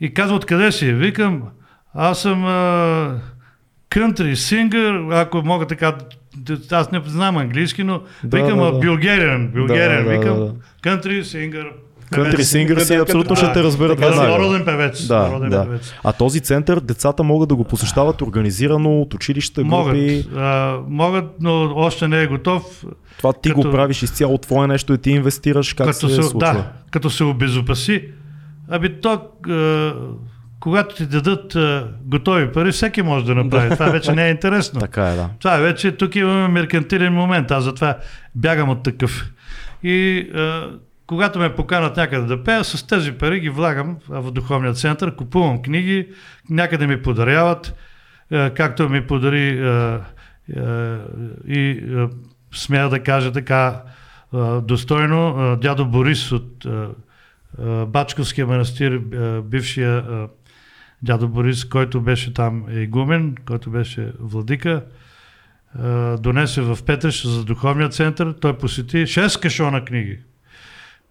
и казва, откъде си? Викам, Аз съм кънтри сингър, ако мога така, аз не знам английски, но Да, викам да, да. Bulgarian, Bulgarian, Да, да, викам да, да. Кънтри сингър. Си абсолютно ще те разберат веднага. Народен певец. Да, народен да. певец. А този център децата могат да го посещават организирано от училища, групи. Могат, а, могат, но още не е готов. Това ти Като- го правиш изцяло твое нещо и ти инвестираш как като се, се, случва. да, като се обезопаси. Аби то, а, когато ти дадат а, готови пари, всеки може да направи. Това вече не е интересно. Така е, да. Това е вече, тук имаме меркантилен момент, аз затова бягам от такъв. И а, когато ме поканат някъде да пея, с тези пари ги влагам в духовния център, купувам книги, някъде ми подаряват, а, както ми подари а, а, и смея да кажа така достойно, дядо Борис от Бачковския манастир, бившия дядо Борис, който беше там игумен, който беше владика, донесе в Петриш за духовния център. Той посети 6 кашона книги.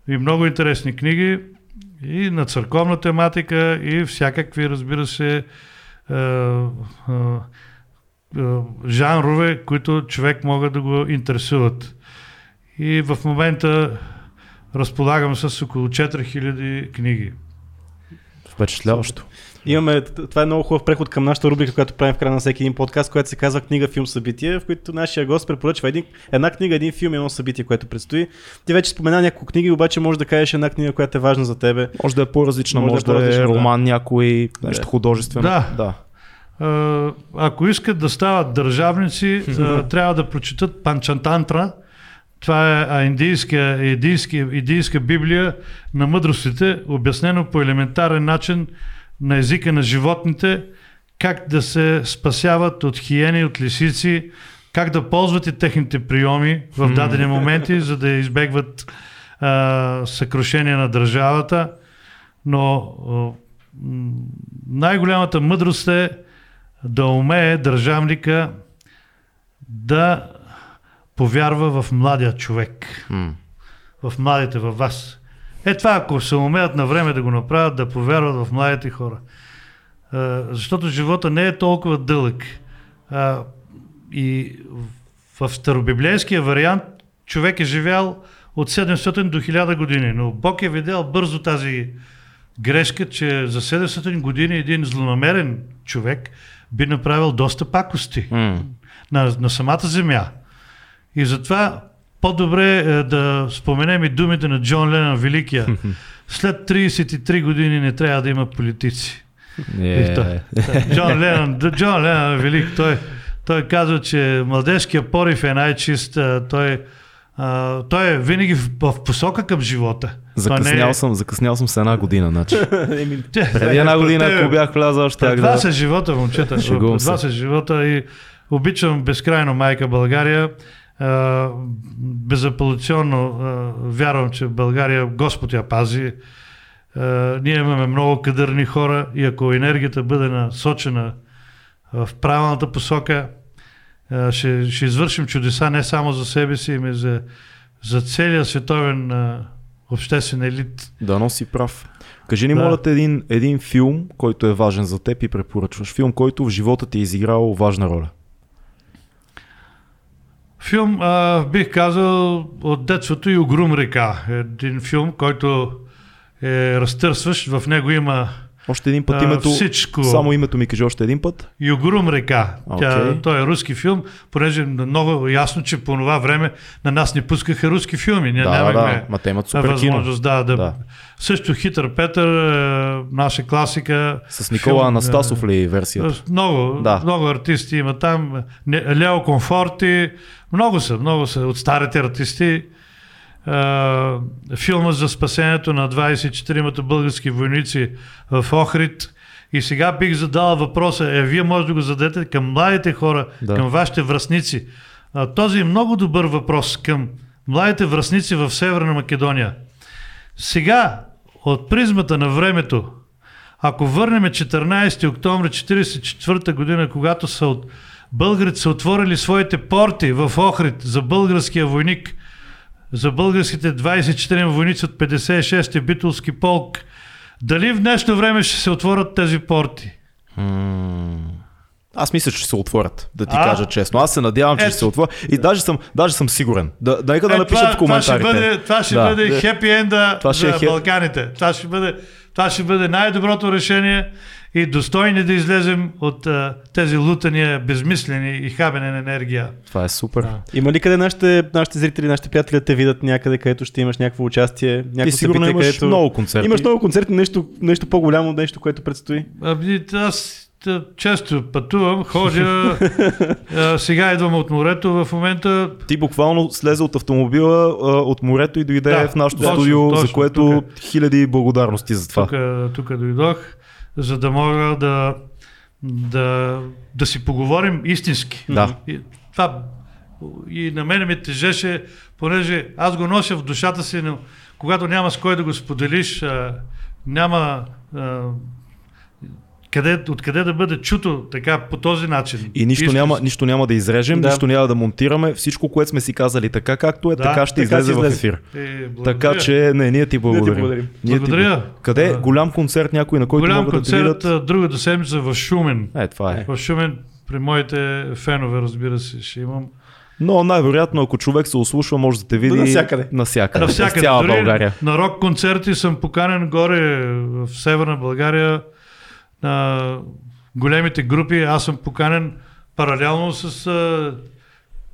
И много интересни книги и на църковна тематика и всякакви, разбира се, а, а, а, жанрове, които човек могат да го интересуват. И в момента разполагам с около 4000 книги. Впечатляващо. Имаме, това е много хубав преход към нашата рубрика, която правим в края на всеки един подкаст, която се казва книга, филм, събитие, в които нашия гост препоръчва един, една книга, един филм и едно събитие, което предстои. Ти вече спомена няколко книги, обаче може да кажеш една книга, която е важна за тебе. Може да е по-различна, Може може, да е да е по-различна, да. роман някой, нещо художествено. Да. да. Ако искат да стават държавници, трябва да прочитат Панчантантра. Това е индийска, индийска, индийска библия на мъдростите, обяснено по елементарен начин на езика на животните, как да се спасяват от хиени, от лисици, как да ползват и техните приеми в дадени моменти, за да избегват а, съкрушение на държавата. Но а, най-голямата мъдрост е да умее държавника да повярва в младия човек, М. в младите, във вас. Е това, ако се умеят на време да го направят, да повярват в младите хора. А, защото живота не е толкова дълъг. А, и в старобиблейския вариант човек е живял от 700 до 1000 години, но Бог е видял бързо тази грешка, че за 700 години един злонамерен човек би направил доста пакости М. на, на самата земя. И затова по-добре е да споменем и думите на Джон Ленън Великия. След 33 години не трябва да има политици. И той- Е, Джон Ленън, Джон Ленън е велик. Той, той казва, че младежкият порив е най-чист. Той, а, той е винаги в, в посока към живота. Това закъснял е- съм, закъснял съм с една година, значи. Преди една година, ако бях влязал, ще това да... са живота, момчета. Това са живота и обичам безкрайно майка България. Безапелационно вярвам, че България Господ я пази. Ние имаме много кадърни хора и ако енергията бъде насочена в правилната посока, ще, ще извършим чудеса не само за себе си, ами за, за целия световен обществен елит. Да носи прав. Кажи ни, Да. моля те, един, един филм, който е важен за теб и препоръчваш. Филм, който в живота ти е изиграл важна роля. Филм, а, бих казал, от детството и Огрум река. Един филм, който е разтърсващ. В него има Още един път името... всичко. Само името ми кажи още един път. Югурум река. Тя, Окей. той е руски филм, понеже много ясно, че по това време на нас не пускаха руски филми. Ние да, нямахме да. Ма те имат супер кино. възможност да, да, Да. Също Хитър Петър, е, наша класика. С Никола Филм, Анастасов ли версията? Много, Да. много артисти има там. Лео Комфорти, много са, много са от старите артисти. А, филма за спасението на 24-мата български войници в Охрид. И сега бих задал въпроса, е, вие може да го зададете към младите хора, Да. към вашите връзници. А, този е много добър въпрос към младите връзници в Северна Македония. Сега, от призмата на времето, ако върнем 14 октомври 1944 година, когато са от... българите са отворили своите порти в Охрид за българския войник, за българските 24 войници от 56-ти битулски полк, дали в днешно време ще се отворят тези порти? Аз мисля, че ще се отворят, да ти А? кажа честно. Аз се надявам, че ще Ето. се отворят. И даже съм, даже съм сигурен. Да, да, нека да Е, напишат в коментарите. Това ще бъде, това ще Да. бъде хепи енда Това ще за е хеп- Балканите. Това ще бъде, това ще бъде най-доброто решение и достойни да излезем от а, тези лутания, безмислени и хабене на енергия. Това е супер. Да. Има ли къде нашите, нашите зрители, нашите приятели да те видят някъде, където ще имаш някакво участие, Ти някакво сигурно събитие, имаш където... много концерти. Имаш много концерти, нещо, нещо по-голямо, нещо, което предстои. Ами, аз често пътувам, ходя, а, сега идвам от морето, в момента Ти буквално слезе от автомобила, а, от морето и дойде Да, в нашото точно, студио, за точно, което тук хиляди благодарности за това. тук, тук дойдох, за да мога да, да, да си поговорим истински. Да. И, това и на мене ми тежеше, понеже аз го нося в душата си, но когато няма с кой да го споделиш, няма къде, откъде да бъде чуто така по този начин. И нищо Истински. няма, нищо няма да изрежем, Да. нищо няма да монтираме. Всичко, което сме си казали така както е, Да, така ще така излезе в ефир. Е, благодаря. Така че не, ние ти благодарим. благодарим. Ние ти Благодаря. бл- Къде? А, Голям концерт някой, на който Голям могат да концерт видят? а, другата седмица в Шумен. Е, това е. В Шумен при моите фенове, разбира се, ще имам. Но най-вероятно, ако човек се ослушва, може да те види Навсякъде. Навсякъде. В Навсякъде. цяла Дори България. На рок концерти съм поканен горе в Северна България на големите групи. Аз съм поканен паралелно с а,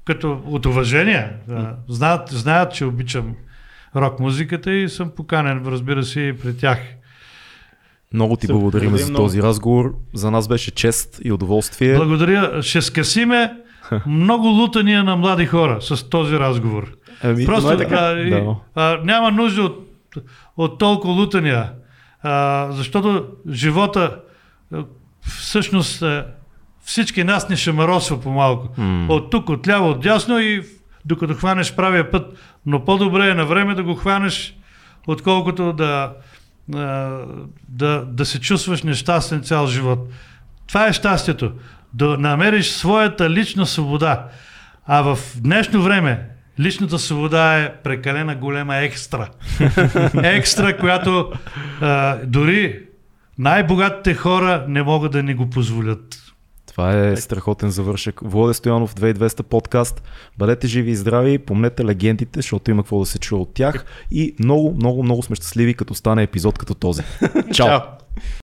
като от уважение. А, знаят, знаят, че обичам рок музиката и съм поканен, разбира се, и при тях. Много ти благодарим за много. този разговор. За нас беше чест и удоволствие. Благодаря. Ще скъсиме много лутания на млади хора с този разговор. Ами, Просто е така. а, и, Да. а, няма нужда от, от толкова лутания, а, защото живота а, всъщност а, всички нас ни шамаросва по-малко. М. От тук, от ляво, от дясно и докато хванеш правия път. Но по-добре е на време да го хванеш, отколкото да, а, да, да се чувстваш нещастен цял живот. Това е щастието. Да намериш своята лична свобода. А в днешно време личната свобода е прекалена голема екстра. екстра, която а, дори най-богатите хора не могат да ни го позволят. Това е страхотен завършък. Владе Стоянов, 2200 подкаст. Бъдете живи и здрави, помнете легендите, защото има какво да се чуе от тях. И много, много, много сме щастливи, като стане епизод като този. Чао!